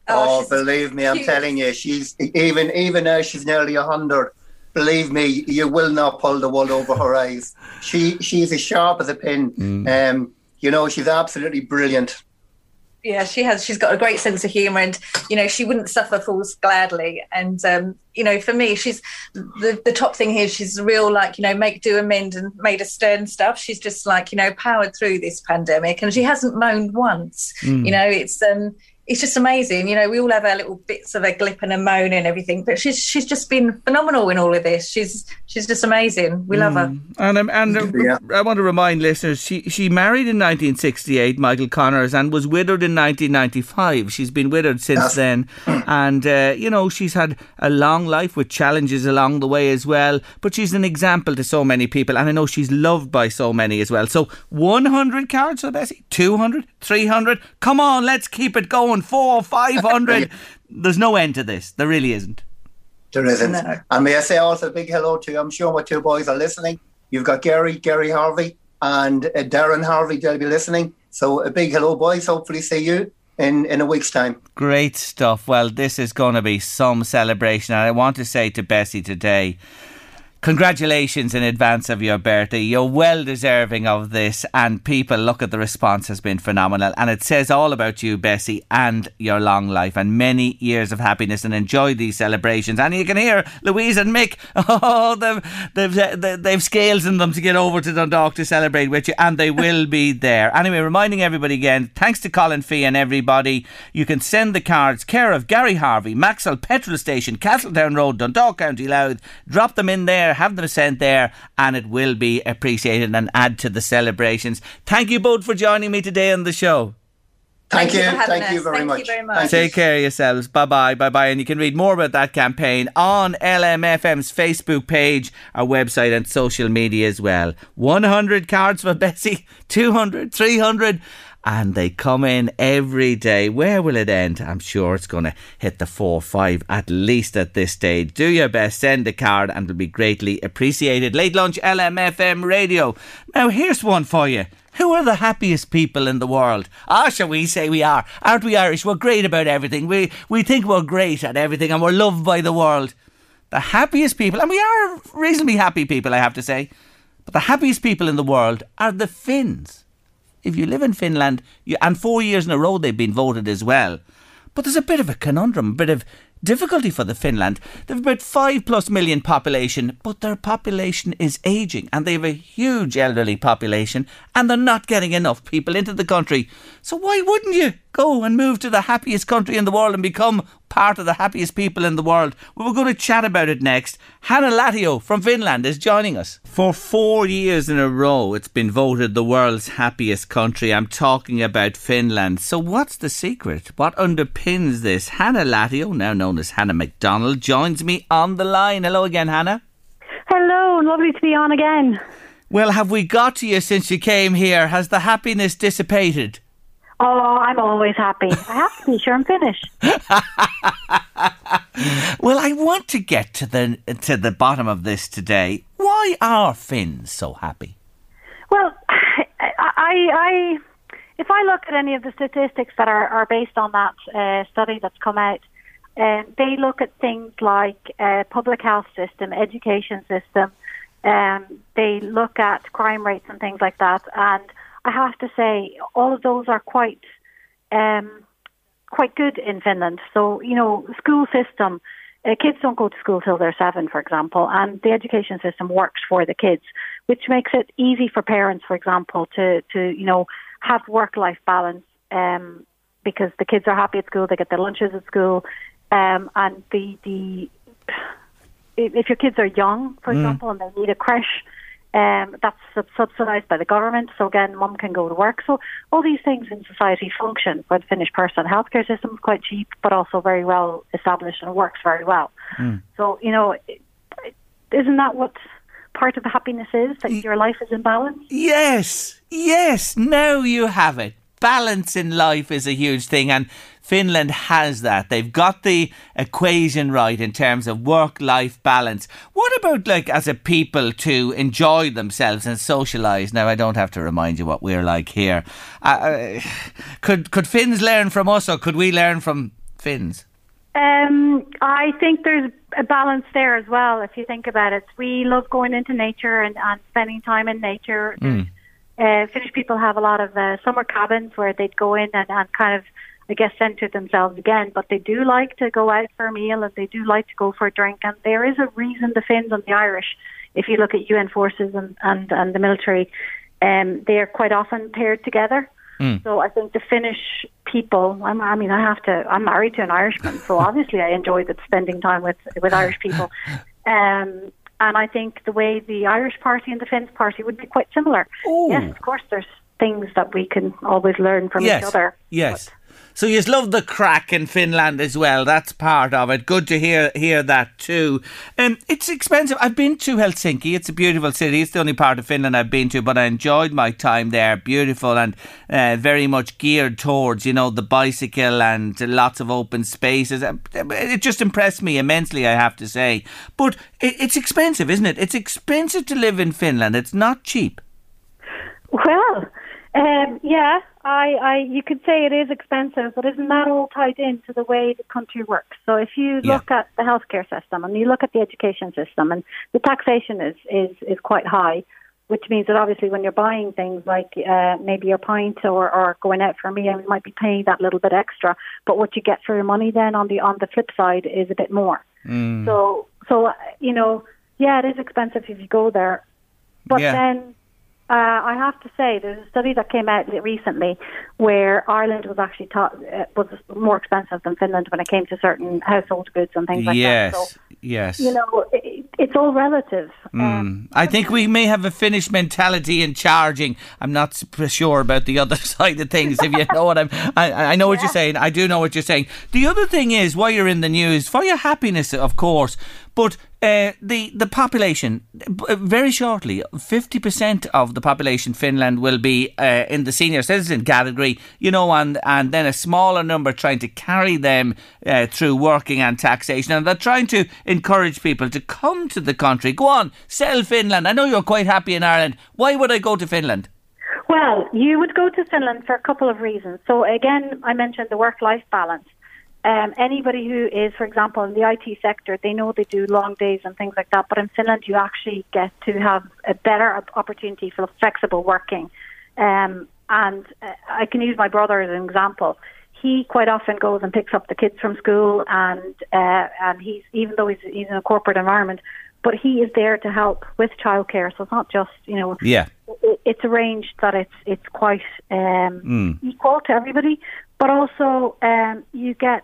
Oh, she's believe me, I'm cute. telling you, she's even even now she's nearly a hundred. Believe me, you will not pull the wool over her eyes. She she's as sharp as a pin. Um, you know, she's absolutely brilliant. Yeah, she has. She's got a great sense of humour, and you know, she wouldn't suffer fools gladly. And um, you know, for me, she's the the top thing here. She's real, like you know, make do amend and made a stern stuff. She's just like you know, powered through this pandemic, and she hasn't moaned once. You know, it's um. It's just amazing, you know. We all have our little bits of a glip and a moan and everything, but she's she's just been phenomenal in all of this. She's she's just amazing. We love her. And um, and uh, Yeah. I want to remind listeners, she she married in 1968, Michael Connors, and was widowed in 1995. She's been widowed since Yes. then, and uh, you know she's had a long life with challenges along the way as well. But she's an example to so many people, and I know she's loved by so many as well. So 100 cards for Bessie, 200, 300. Come on, let's keep it going. Four, 500. There's no end to this. There really isn't. There isn't. No. And may I say also a big hello to, you. I'm sure my two boys are listening. You've got Gary, Gary Harvey, and uh, Darren Harvey, they'll be listening. So a big hello, boys. Hopefully see you in, in a week's time. Great stuff. Well, this is going to be some celebration. And I want to say to Bessie today, congratulations in advance of your birthday. You're well deserving of this. And people, look at the response has been phenomenal. And it says all about you, Bessie, and your long life and many years of happiness. And enjoy these celebrations. And you can hear Louise and Mick, oh, they've, they've, they've, scales in them to get over to Dundalk to celebrate with you. And they will be there. Anyway, reminding everybody again, thanks to Colin Fee and everybody, you can send the cards care of Gary Harvey, Maxol Petrol Station, Castletown Road, Dundalk County Louth. Drop them in there, have them sent there, and it will be appreciated and add to the celebrations. Thank you both for joining me today on the show. Thank, Thank you you. Thank you very Thank you much. very much. Thank Take care of yourselves. Bye bye. Bye bye. And you can read more about that campaign on LMFM's Facebook page, our website, and social media as well. 100 cards for Bessie, 200, 300. And they come in every day. Where will it end? I'm sure it's going to hit the four, five at least at this stage. Do your best, send a card, and it'll be greatly appreciated. Late lunch, LMFM radio. Now, here's one for you. Who are the happiest people in the world? Ah, shall we say we are? Aren't we Irish? We're great about everything. We we think we're great at everything and we're loved by the world. The happiest people, and we are reasonably happy people, I have to say, but the happiest people in the world are the Finns. If you live in Finland, you, and four years in a row they've been voted as well. But there's a bit of a conundrum, a bit of difficulty for the Finland. They've about five plus million population, but their population is aging and they have a huge elderly population and they're not getting enough people into the country. So why wouldn't you go and move to the happiest country in the world and become part of the happiest people in the world? We are going to chat about it next. Hanna Latio from Finland is joining us. For four years in a row, it's been voted the world's happiest country. I'm talking about Finland. So what's the secret? What underpins this? Hanna Latio, now known as Hannah McDonald, joins me on the line. Hello again, Hannah. Hello, lovely to be on again. Well, have we got to you since you came here? Has the happiness dissipated? Oh, I'm always happy. I have to be sure I'm finished. well, I want to get to the to the bottom of this today. Why are Finns so happy? Well, I, I, if I look at any of the statistics that are, are based on that uh, study that's come out, uh, they look at things like uh, public health system, education system. Um, they look at crime rates and things like that, and I have to say, all of those are quite um, quite good in Finland. So you know, school system. Uh, kids don't go to school till they're seven, for example, and the education system works for the kids, which makes it easy for parents, for example, to to you know have work life balance um, because the kids are happy at school, they get their lunches at school, um, and the the if your kids are young, for mm. example, and they need a creche, um, that's subsidised by the government. So again, mum can go to work. So all these things in society function for the Finnish person. Healthcare system is quite cheap, but also very well established and works very well. Mm. So you know, isn't that what part of the happiness is that your life is in balance? Yes, yes. Now you have it. Balance in life is a huge thing, and Finland has that. They've got the equation right in terms of work life balance. What about, like, as a people to enjoy themselves and socialise? Now, I don't have to remind you what we're like here. Uh, uh, could, could Finns learn from us or could we learn from Finns? Um, I think there's a balance there as well. If you think about it, we love going into nature and, and spending time in nature. Mm. Uh, Finnish people have a lot of uh, summer cabins where they'd go in and, and kind of I guess, centre themselves again. But they do like to go out for a meal and they do like to go for a drink. And there is a reason the Finns and the Irish, if you look at UN forces and, and, and the military, um, they are quite often paired together. Mm. So I think the Finnish people. I'm, I mean, I have to. I'm married to an Irishman, so obviously I enjoy the spending time with with Irish people. Um, and I think the way the Irish Party and the Finns Party would be quite similar. Ooh. Yes, of course, there's things that we can always learn from yes. each other. Yes. So you love the crack in Finland as well. That's part of it. Good to hear hear that too. Um, it's expensive. I've been to Helsinki. It's a beautiful city. It's the only part of Finland I've been to, but I enjoyed my time there. Beautiful and uh, very much geared towards you know the bicycle and lots of open spaces. Uh, it just impressed me immensely. I have to say, but it's expensive, isn't it? It's expensive to live in Finland. It's not cheap. Well, um, yeah, I, I, you could say it is expensive, but isn't that all tied into the way the country works? So if you yeah. look at the healthcare system and you look at the education system, and the taxation is is is quite high, which means that obviously when you're buying things like uh, maybe your pint or, or going out for a meal, you might be paying that little bit extra. But what you get for your money then on the on the flip side is a bit more. Mm. So so you know, yeah, it is expensive if you go there, but yeah. then uh, I have to say, there's a study that came out recently where Ireland was actually taught, uh, was more expensive than Finland when it came to certain household goods and things like yes, that. So, yes, you know, it, it's all relative. Mm. Um, I think we may have a Finnish mentality in charging. I'm not sure about the other side of things. If you know what I'm, I, I know what yeah. you're saying. I do know what you're saying. The other thing is, while you're in the news, for your happiness, of course, but uh, the the population very shortly, fifty percent of the population Finland will be uh, in the senior citizen category. You know, and and then a smaller number trying to carry them uh, through working and taxation, and they're trying to encourage people to come to the country. Go on, sell Finland. I know you're quite happy in Ireland. Why would I go to Finland? Well, you would go to Finland for a couple of reasons. So again, I mentioned the work-life balance. Um, anybody who is, for example, in the IT sector, they know they do long days and things like that. But in Finland, you actually get to have a better opportunity for flexible working. Um, and uh, I can use my brother as an example. He quite often goes and picks up the kids from school, and uh, and he's even though he's, he's in a corporate environment, but he is there to help with childcare. So it's not just you know Yeah. it, it's arranged that it's it's quite um, Mm. equal to everybody, but also um, you get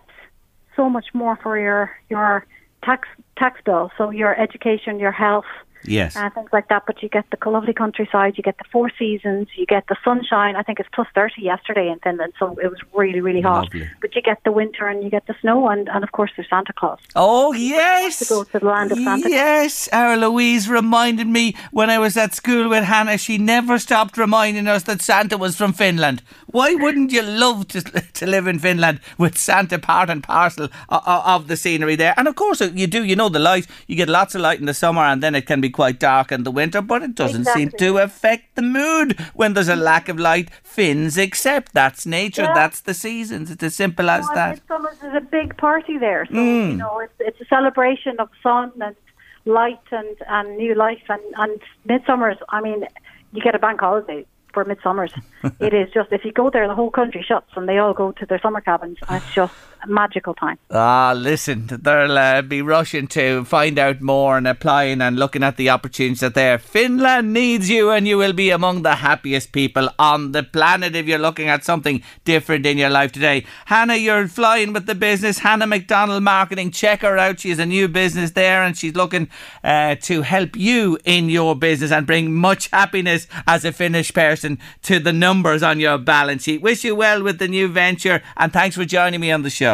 so much more for your your tax tax bill. So your education, your health, Yes. and things like that. But you get the lovely countryside, you get the four seasons, you get the sunshine. I think it's plus thirty yesterday in Finland, so it was really really hot. Lovely. But you get the winter and you get the snow, and and of course there's Santa Claus. Oh yes, to go to the land of Santa Claus. Yes, our Louise reminded me when I was at school with Hannah. She never stopped reminding us that Santa was from Finland. Why wouldn't you love to to live in Finland with Santa part and parcel of, of the scenery there? And of course uh, you do. You know the light. You get lots of light in the summer, and then it can be quite dark in the winter. But it doesn't seem to affect the mood when there's a lack of light. Finns accept that's nature. Yeah. That's the seasons. It's as simple as Well, that. Midsummer's is a big party there, so Mm. you know it's it's a celebration of sun and light and and new life. And and midsummer's, I mean, you get a bank holiday for midsummer's. it is just if you go there, the whole country shuts and they all go to their summer cabins, it's just magical time. Ah, listen, they'll uh, be rushing to find out more and applying and looking at the opportunities that there. Finland needs you, and you will be among the happiest people on the planet if you're looking at something different in your life today. Hannah, you're flying with the business. Hannah McDonald Marketing, check her out. She a new business there, and she's looking uh, to help you in your business and bring much happiness as a Finnish person to the numbers on your balance sheet. Wish you well with the new venture, and thanks for joining me on the show.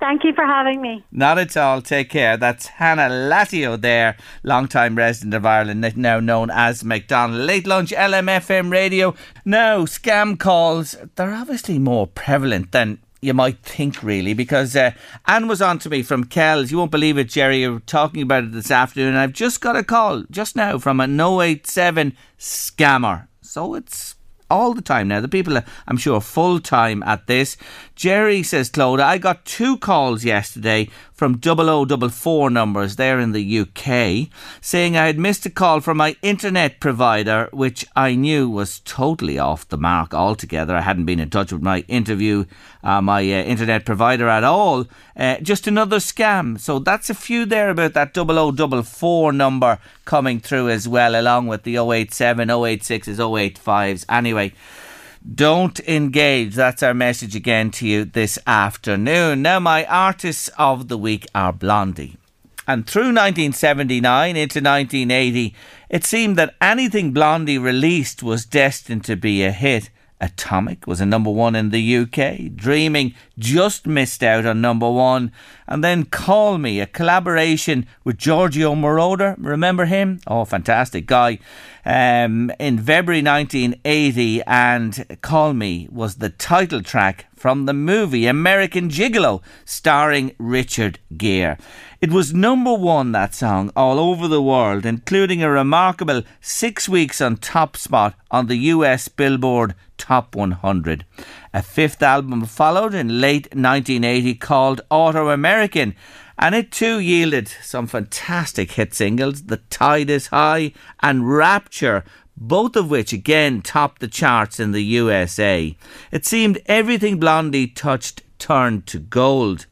Thank you for having me. Not at all. Take care. That's Hannah Latio there, long-time resident of Ireland, now known as McDonald. Late lunch, LMFM radio. Now, scam calls, they're obviously more prevalent than you might think, really, because uh, Anne was on to me from Kells. You won't believe it, Jerry. You were talking about it this afternoon. I've just got a call just now from an 087 scammer. So it's all the time now. The people, are, I'm sure, full time at this. Jerry says, Claude, I got two calls yesterday from 0044 numbers there in the UK saying I had missed a call from my internet provider, which I knew was totally off the mark altogether. I hadn't been in touch with my interview, uh, my uh, internet provider at all. Uh, just another scam. So that's a few there about that 0044 number coming through as well, along with the 087, 086s, 085s. Anyway, don't engage. That's our message again to you this afternoon. Now, my artists of the week are Blondie. And through 1979 into 1980, it seemed that anything Blondie released was destined to be a hit. Atomic was a number one in the UK. Dreaming just missed out on number one. And then Call Me, a collaboration with Giorgio Moroder. Remember him? Oh, fantastic guy. Um, in February 1980, and Call Me was the title track from the movie American Gigolo, starring Richard Gere. It was number one, that song, all over the world, including a remarkable six weeks on top spot on the US Billboard Top 100. A fifth album followed in late 1980 called Autoamerican, and it too yielded some fantastic hit singles, The Tide is High and Rapture, both of which again topped the charts in the USA. It seemed everything Blondie touched turned to gold.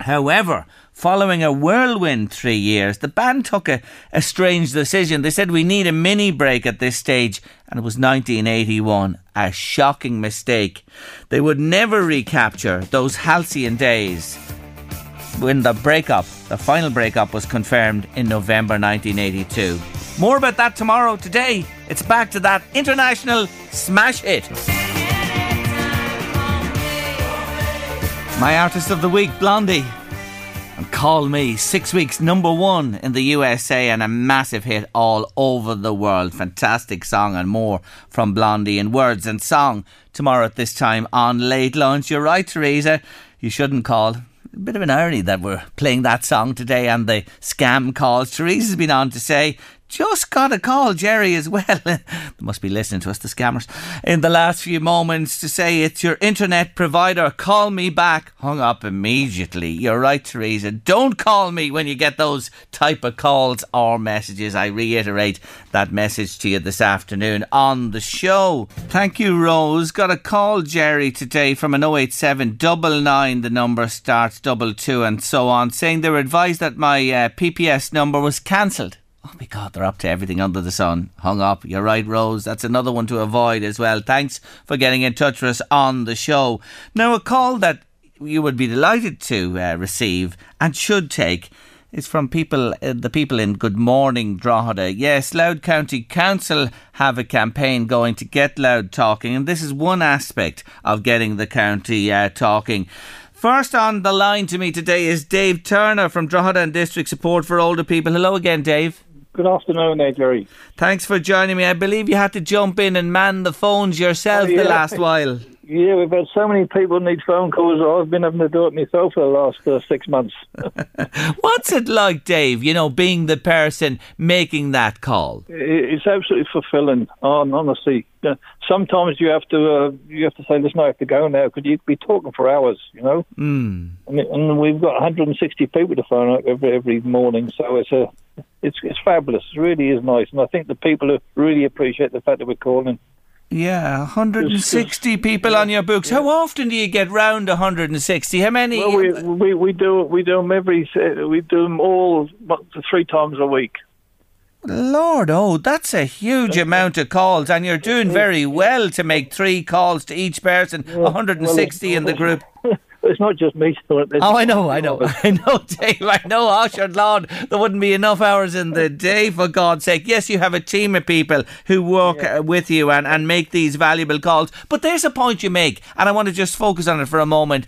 However, following a whirlwind three years, the band took a, a strange decision. They said we need a mini break at this stage, and it was 1981. A shocking mistake. They would never recapture those halcyon days when the breakup, the final breakup, was confirmed in November 1982. More about that tomorrow. Today, it's back to that international smash hit. My artist of the week, Blondie. And Call Me, six weeks number one in the USA and a massive hit all over the world. Fantastic song and more from Blondie in words and song tomorrow at this time on Late Lunch. You're right, Teresa. You shouldn't call. A bit of an irony that we're playing that song today and the scam calls. Teresa's been on to say just got a call, Jerry, as well. they must be listening to us, the scammers, in the last few moments to say it's your internet provider. Call me back. Hung up immediately. You're right, Teresa. Don't call me when you get those type of calls or messages. I reiterate that message to you this afternoon on the show. Thank you, Rose. Got a call, Jerry, today from an 087 99. The number starts double two and so on, saying they were advised that my uh, PPS number was cancelled. Oh my God, they're up to everything under the sun. Hung up. You're right, Rose. That's another one to avoid as well. Thanks for getting in touch with us on the show. Now, a call that you would be delighted to uh, receive and should take is from people, uh, the people in Good Morning Drogheda. Yes, Louth County Council have a campaign going to get Louth talking, and this is one aspect of getting the county uh, talking. First on the line to me today is Dave Turner from Drogheda and District Support for Older People. Hello again, Dave. Good afternoon, there, Jerry. Thanks for joining me. I believe you had to jump in and man the phones yourself Oh, yeah. the last while. Yeah, we've had so many people need phone calls. I've been having to do it myself for the last uh, six months. What's it like, Dave, you know, being the person making that call? It's absolutely fulfilling. hon- Honestly, Uh, sometimes you have to uh, you have to say, "Listen, I have to go now," because you'd be talking for hours, you know. Mm. And, and we've got 160 people to phone out every every morning, so it's a it's it's fabulous. It really is nice, and I think the people really appreciate the fact that we're calling. Yeah, 160 people on your books. How often do you get round 160? How many? Well, we, uh, we we do we do them every uh, we do them all three times a week. Lord, oh, that's a huge amount of calls, and you're doing very well to make three calls to each person, 160 in the group. It's not just me doing it. Oh, I know, I know, I know, Dave. I know, Osher Lord. There wouldn't be enough hours in the day, for God's sake. Yes, you have a team of people who work uh, with you and, and make these valuable calls. But there's a point you make, and I want to just focus on it for a moment.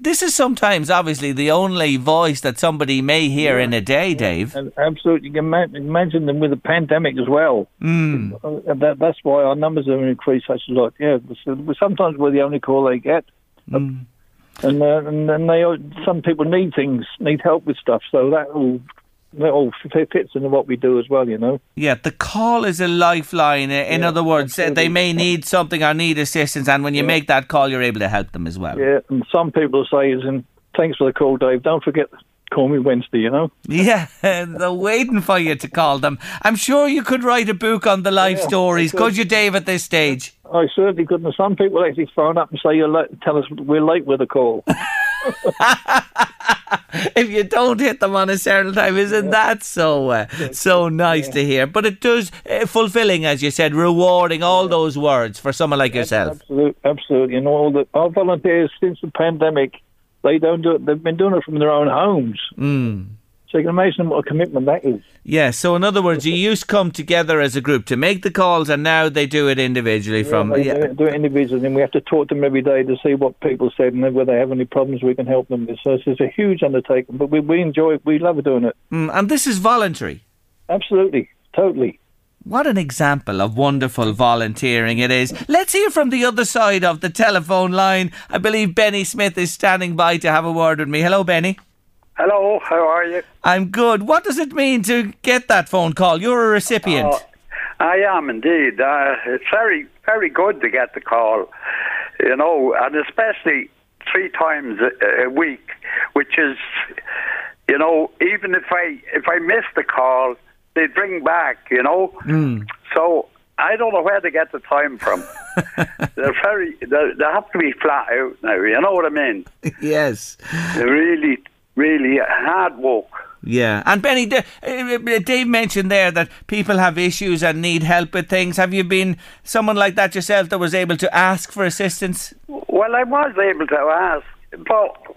This is sometimes, obviously, the only voice that somebody may hear in a day, Dave. And absolutely, you can imagine them with the pandemic as well. Mm. That, that's why our numbers have increased such a lot. Yeah, sometimes we're the only call they get, Mm. And uh, and then they some people need things, need help with stuff. So that all that all fits into what we do as well. You know. Yeah, the call is a lifeline. In other words, uh, they may need something or need assistance, and when you make that call, you're able to help them as well. Yeah, and some people say, "Is in thanks for the call, Dave. Don't forget." Call me Wednesday, you know. Yeah, they're waiting for you to call them. I'm sure you could write a book on the life Yeah, stories, could. could you, Dave, at this stage? I certainly couldn't. And Some people actually phone up and say, "You're late," tell us we're late with a call. If you don't hit them on a certain time, isn't that so uh, so nice to hear? But it does uh, fulfilling, as you said, rewarding all those words for someone like yourself. Absolutely, absolutely. And all the our volunteers since the pandemic, they don't do it. They've been doing it from their own homes. Mm. So you can imagine what a commitment that is. Yeah, so in other words, you used to come together as a group to make the calls, and now they do it individually from. they Yeah. do, it, do it individually, and we have to talk to them every day to see what people said and whether they have any problems, we can help them. with. So it's, it's a huge undertaking, but we, we enjoy it. We love doing it. Mm, and this is voluntary. Absolutely, totally. What an example of wonderful volunteering it is. Let's hear from the other side of the telephone line. I believe Benny Smith is standing by to have a word with me. Hello, Benny. Hello, how are you? I'm good. What does it mean to get that phone call? You're a recipient. Oh, I am indeed. Uh, it's very, very good to get the call, you know, and especially three times a, a week, which is, you know, even if I if I miss the call, they bring back, you know. Mm. So I don't know where they get the time from. they're very, they they have to be flat out now. You know what I mean? yes. They're really, really hard work. Yeah. And Benny, uh, Dave mentioned there that people have issues and need help with things. Have you been someone like that yourself that was able to ask for assistance? Well, I was able to ask, but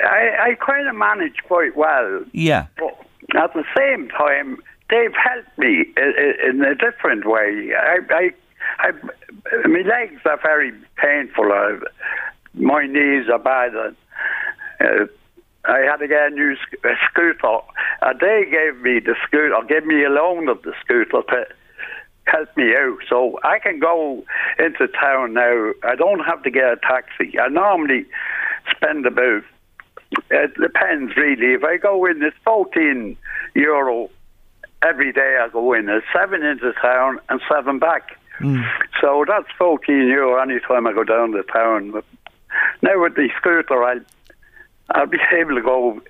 I, I kind of managed quite well. Yeah. But at the same time, they've helped me in, a different way. I, I, I, my legs are very painful. Uh, my knees are bad. And, uh, I had to get a new sc- a scooter. And they gave me the scooter, gave me a loan of the scooter to help me out. So I can go into town now. I don't have to get a taxi. I normally spend about, it depends really. If I go in, it's 14 euro every day I go in. It's seven into town and seven back. Hmm. So that's 14 euro any time I go down to town. But now with the scooter, I'll, I'll be able to go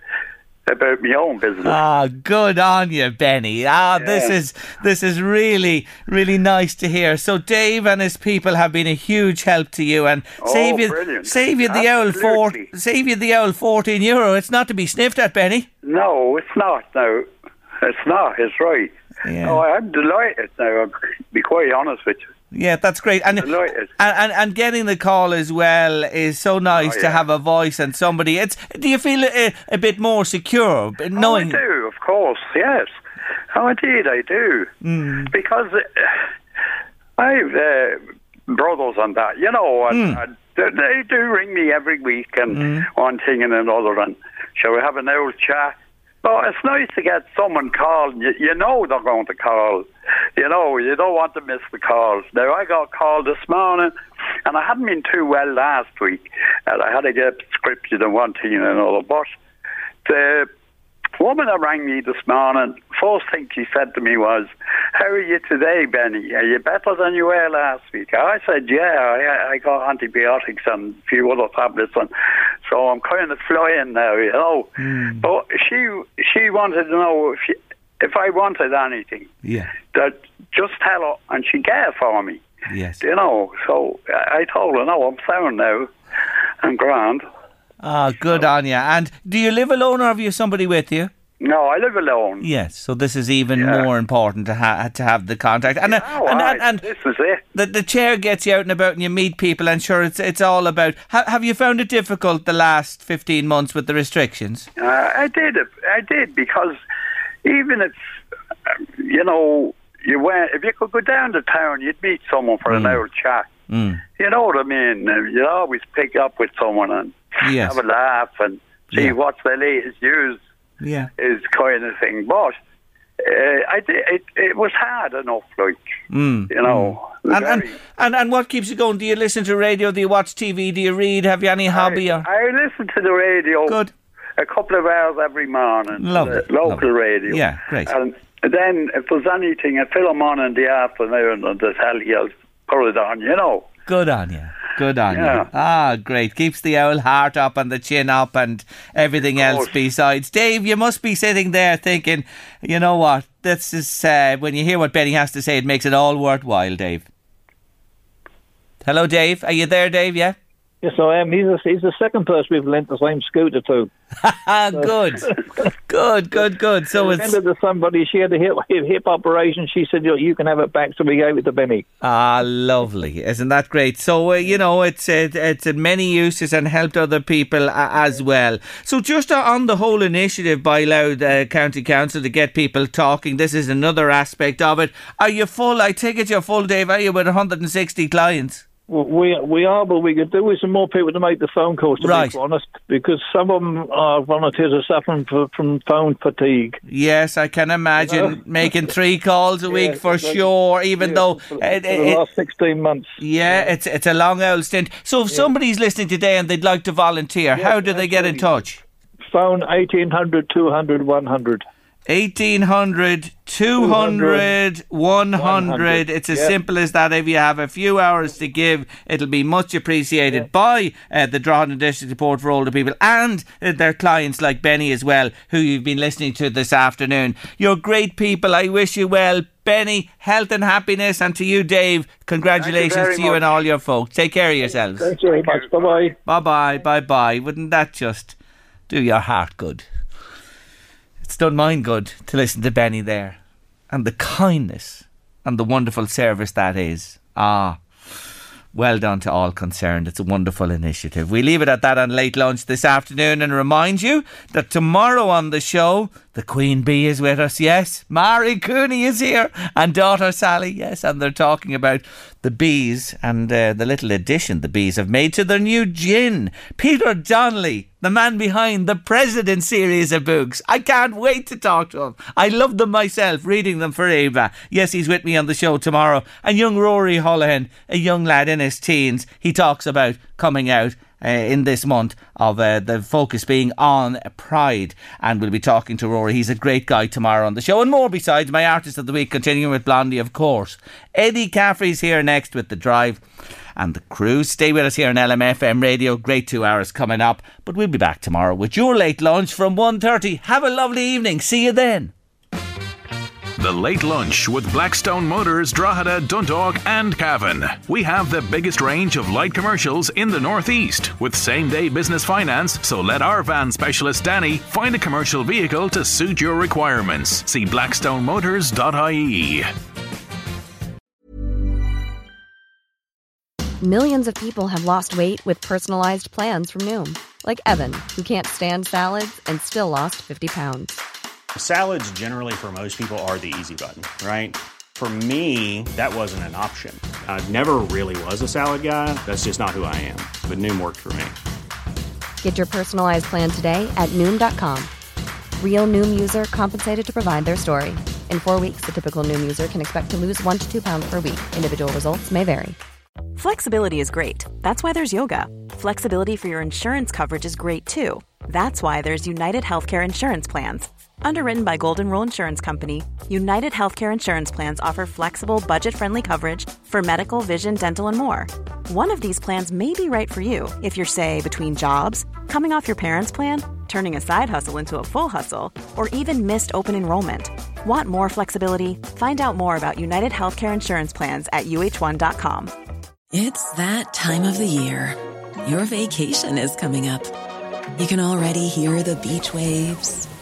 about my own business. Ah, good on you, Benny. Ah, this is this is really really nice to hear. So Dave and his people have been a huge help to you and Oh, save you brilliant. save you the old four save you the old fourteen euro. It's not to be sniffed at, Benny. No, it's not. No, it's not. It's right. Yeah. No, I'm delighted now. I'll be quite honest with you. Yeah, that's great. And and, and, and getting the call as well is so nice Oh, to have a voice and somebody. It's do you feel a, a bit more secure knowing? Oh, I do, of course, yes. Oh, indeed, I do. Mm. Because uh, I've uh, brothers and that, you know, and, Hmm. and they, they do ring me every week and one thing and another, and shall we have an old chat? But it's nice to get someone calling. You, you know they're going to call. You know, you don't want to miss the calls. Now, I got called this morning, and I hadn't been too well last week, and I had to get prescription and one thing and another. But the woman that rang me this morning, first thing she said to me was, How are you today, Benny? Are you better than you were last week? I said, Yeah, I, I got antibiotics and a few other tablets, and so I'm kind of flying now, you know. Hmm. But she she wanted to know if, she, if I wanted anything, Yeah. that just tell her, and she it for me. Yes. You know, so I told her, No, I'm sound now. I'm grand. Ah, good on you. And do you live alone or have you somebody with you? No, I live alone. Yes, so this is even more important to ha- to have the contact. And, uh, Oh, and, and, and this is it. the, the chair gets you out and about and you meet people and sure it's it's all about ha- have you found it difficult the last 15 months with the restrictions? Uh, I did. I did because even if um, you know you went, if you could go down to town, you'd meet someone for an hour chat. Mm. You know what I mean? Uh, You'd always pick up with someone and Yes. have a laugh and see Yeah. what's the latest news Yeah. is kind of thing. But uh, I did. It, it was hard enough, like Mm. you know. And, and, and and what keeps you going? Do you listen to radio? Do you watch TV? Do you read? Have you any hobby? or? I listen to the radio. Good. A couple of hours every morning. Lovely, the local lovely. radio. Yeah, great. And then if there's anything, a film on in the afternoon and the telly, I'll put it on. You know. Good on you. Good on Yeah. you. Ah, great. Keeps the old heart up and the chin up and everything else besides. Dave, you must be sitting there thinking, you know what? This is uh, when you hear what Benny has to say, it makes it all worthwhile, Dave. Hello, Dave. Are you there, Dave? Yeah. Yes, I am. He's, a, he's the second person we've lent the same scooter to. Good. good, good, good. So it's it to somebody. She had a hip, hip, operation. She said, "You you can have it back." So we gave it to Benny. Ah, lovely! Isn't that great? So uh, you know, it's it, it's had many uses and helped other people uh, as well. So just uh, on the whole initiative by Louth uh, County Council to get people talking, this is another aspect of it. Are you full? I take it you're full, Dave. Are you with 160 clients? We we are, but we could do with some more people to make the phone calls. To Right. be honest, because some of them are volunteers are suffering for, from phone fatigue. Yes, I can imagine making three calls a week Yeah, for exactly. sure. Even Yeah, though for, it, for it- last sixteen months. yeah, it's it's a long old stint. So if somebody's listening today and they'd like to volunteer, how do they get in touch? Phone 1800 200 100. 1800 200 100 it's as Yeah. simple as that if you have a few hours to give it'll be much appreciated by uh, the Drogheda District Support for older people and uh, their clients like Benny as well who you've been listening to this afternoon you're great people I wish you well Benny health and happiness and to you Dave congratulations very to you much. and all your folks take care of yourselves Thank you very much. Bye bye. Bye bye, bye bye. Wouldn't that just do your heart good? It's done mine good to listen to Benny there. And the kindness and the wonderful service that is. Ah, well done to all concerned. It's a wonderful initiative. We leave it at that on late lunch this afternoon and remind you that tomorrow on the show, the Queen Bee is with us. Yes, Mary Cooney is here and daughter Sally. Yes, and they're talking about the bees and uh, the little addition the bees have made to their new gin. Peter Donnelly, the man behind the President series of books. I can't wait to talk to him. I love them myself, reading them for Ava. Yes, he's with me on the show tomorrow. And young Rory Holohan, a young lad in his teens, he talks about coming out uh, in this month of uh, the focus being on Pride. And we'll be talking to Rory. He's a great guy tomorrow on the show. And more besides my artist of the week, continuing with Blondie, of course. Eddie Caffrey's here next with The Drive and the crew. Stay with us here on LMFM Radio. Great two hours coming up. But we'll be back tomorrow with your late lunch from 1.30. Have a lovely evening. See you then. The Late Lunch with Blackstone Motors, Drogheda, Dundalk, and Cavan. We have the biggest range of light commercials in the Northeast with same day business finance, so let our van specialist Danny find a commercial vehicle to suit your requirements. See blackstonemotors.ie. Millions of people have lost weight with personalized plans from Noom, like Evan, who can't stand salads and still lost 50 pounds. Salads, generally, for most people, are the easy button, right? For me, that wasn't an option. I never really was a salad guy. That's just not who I am. But Noom worked for me. Get your personalized plan today at Noom.com. Real Noom user compensated to provide their story. In four weeks, the typical Noom user can expect to lose one to two pounds per week. Individual results may vary. Flexibility is great. That's why there's yoga. Flexibility for your insurance coverage is great too. That's why there's United Healthcare Insurance Plans. Underwritten by Golden Rule Insurance Company, United Healthcare Insurance Plans offer flexible, budget friendly coverage for medical, vision, dental, and more. One of these plans may be right for you if you're, say, between jobs, coming off your parents' plan, turning a side hustle into a full hustle, or even missed open enrollment. Want more flexibility? Find out more about United Healthcare Insurance Plans at uh1.com. It's that time of the year. Your vacation is coming up. You can already hear the beach waves,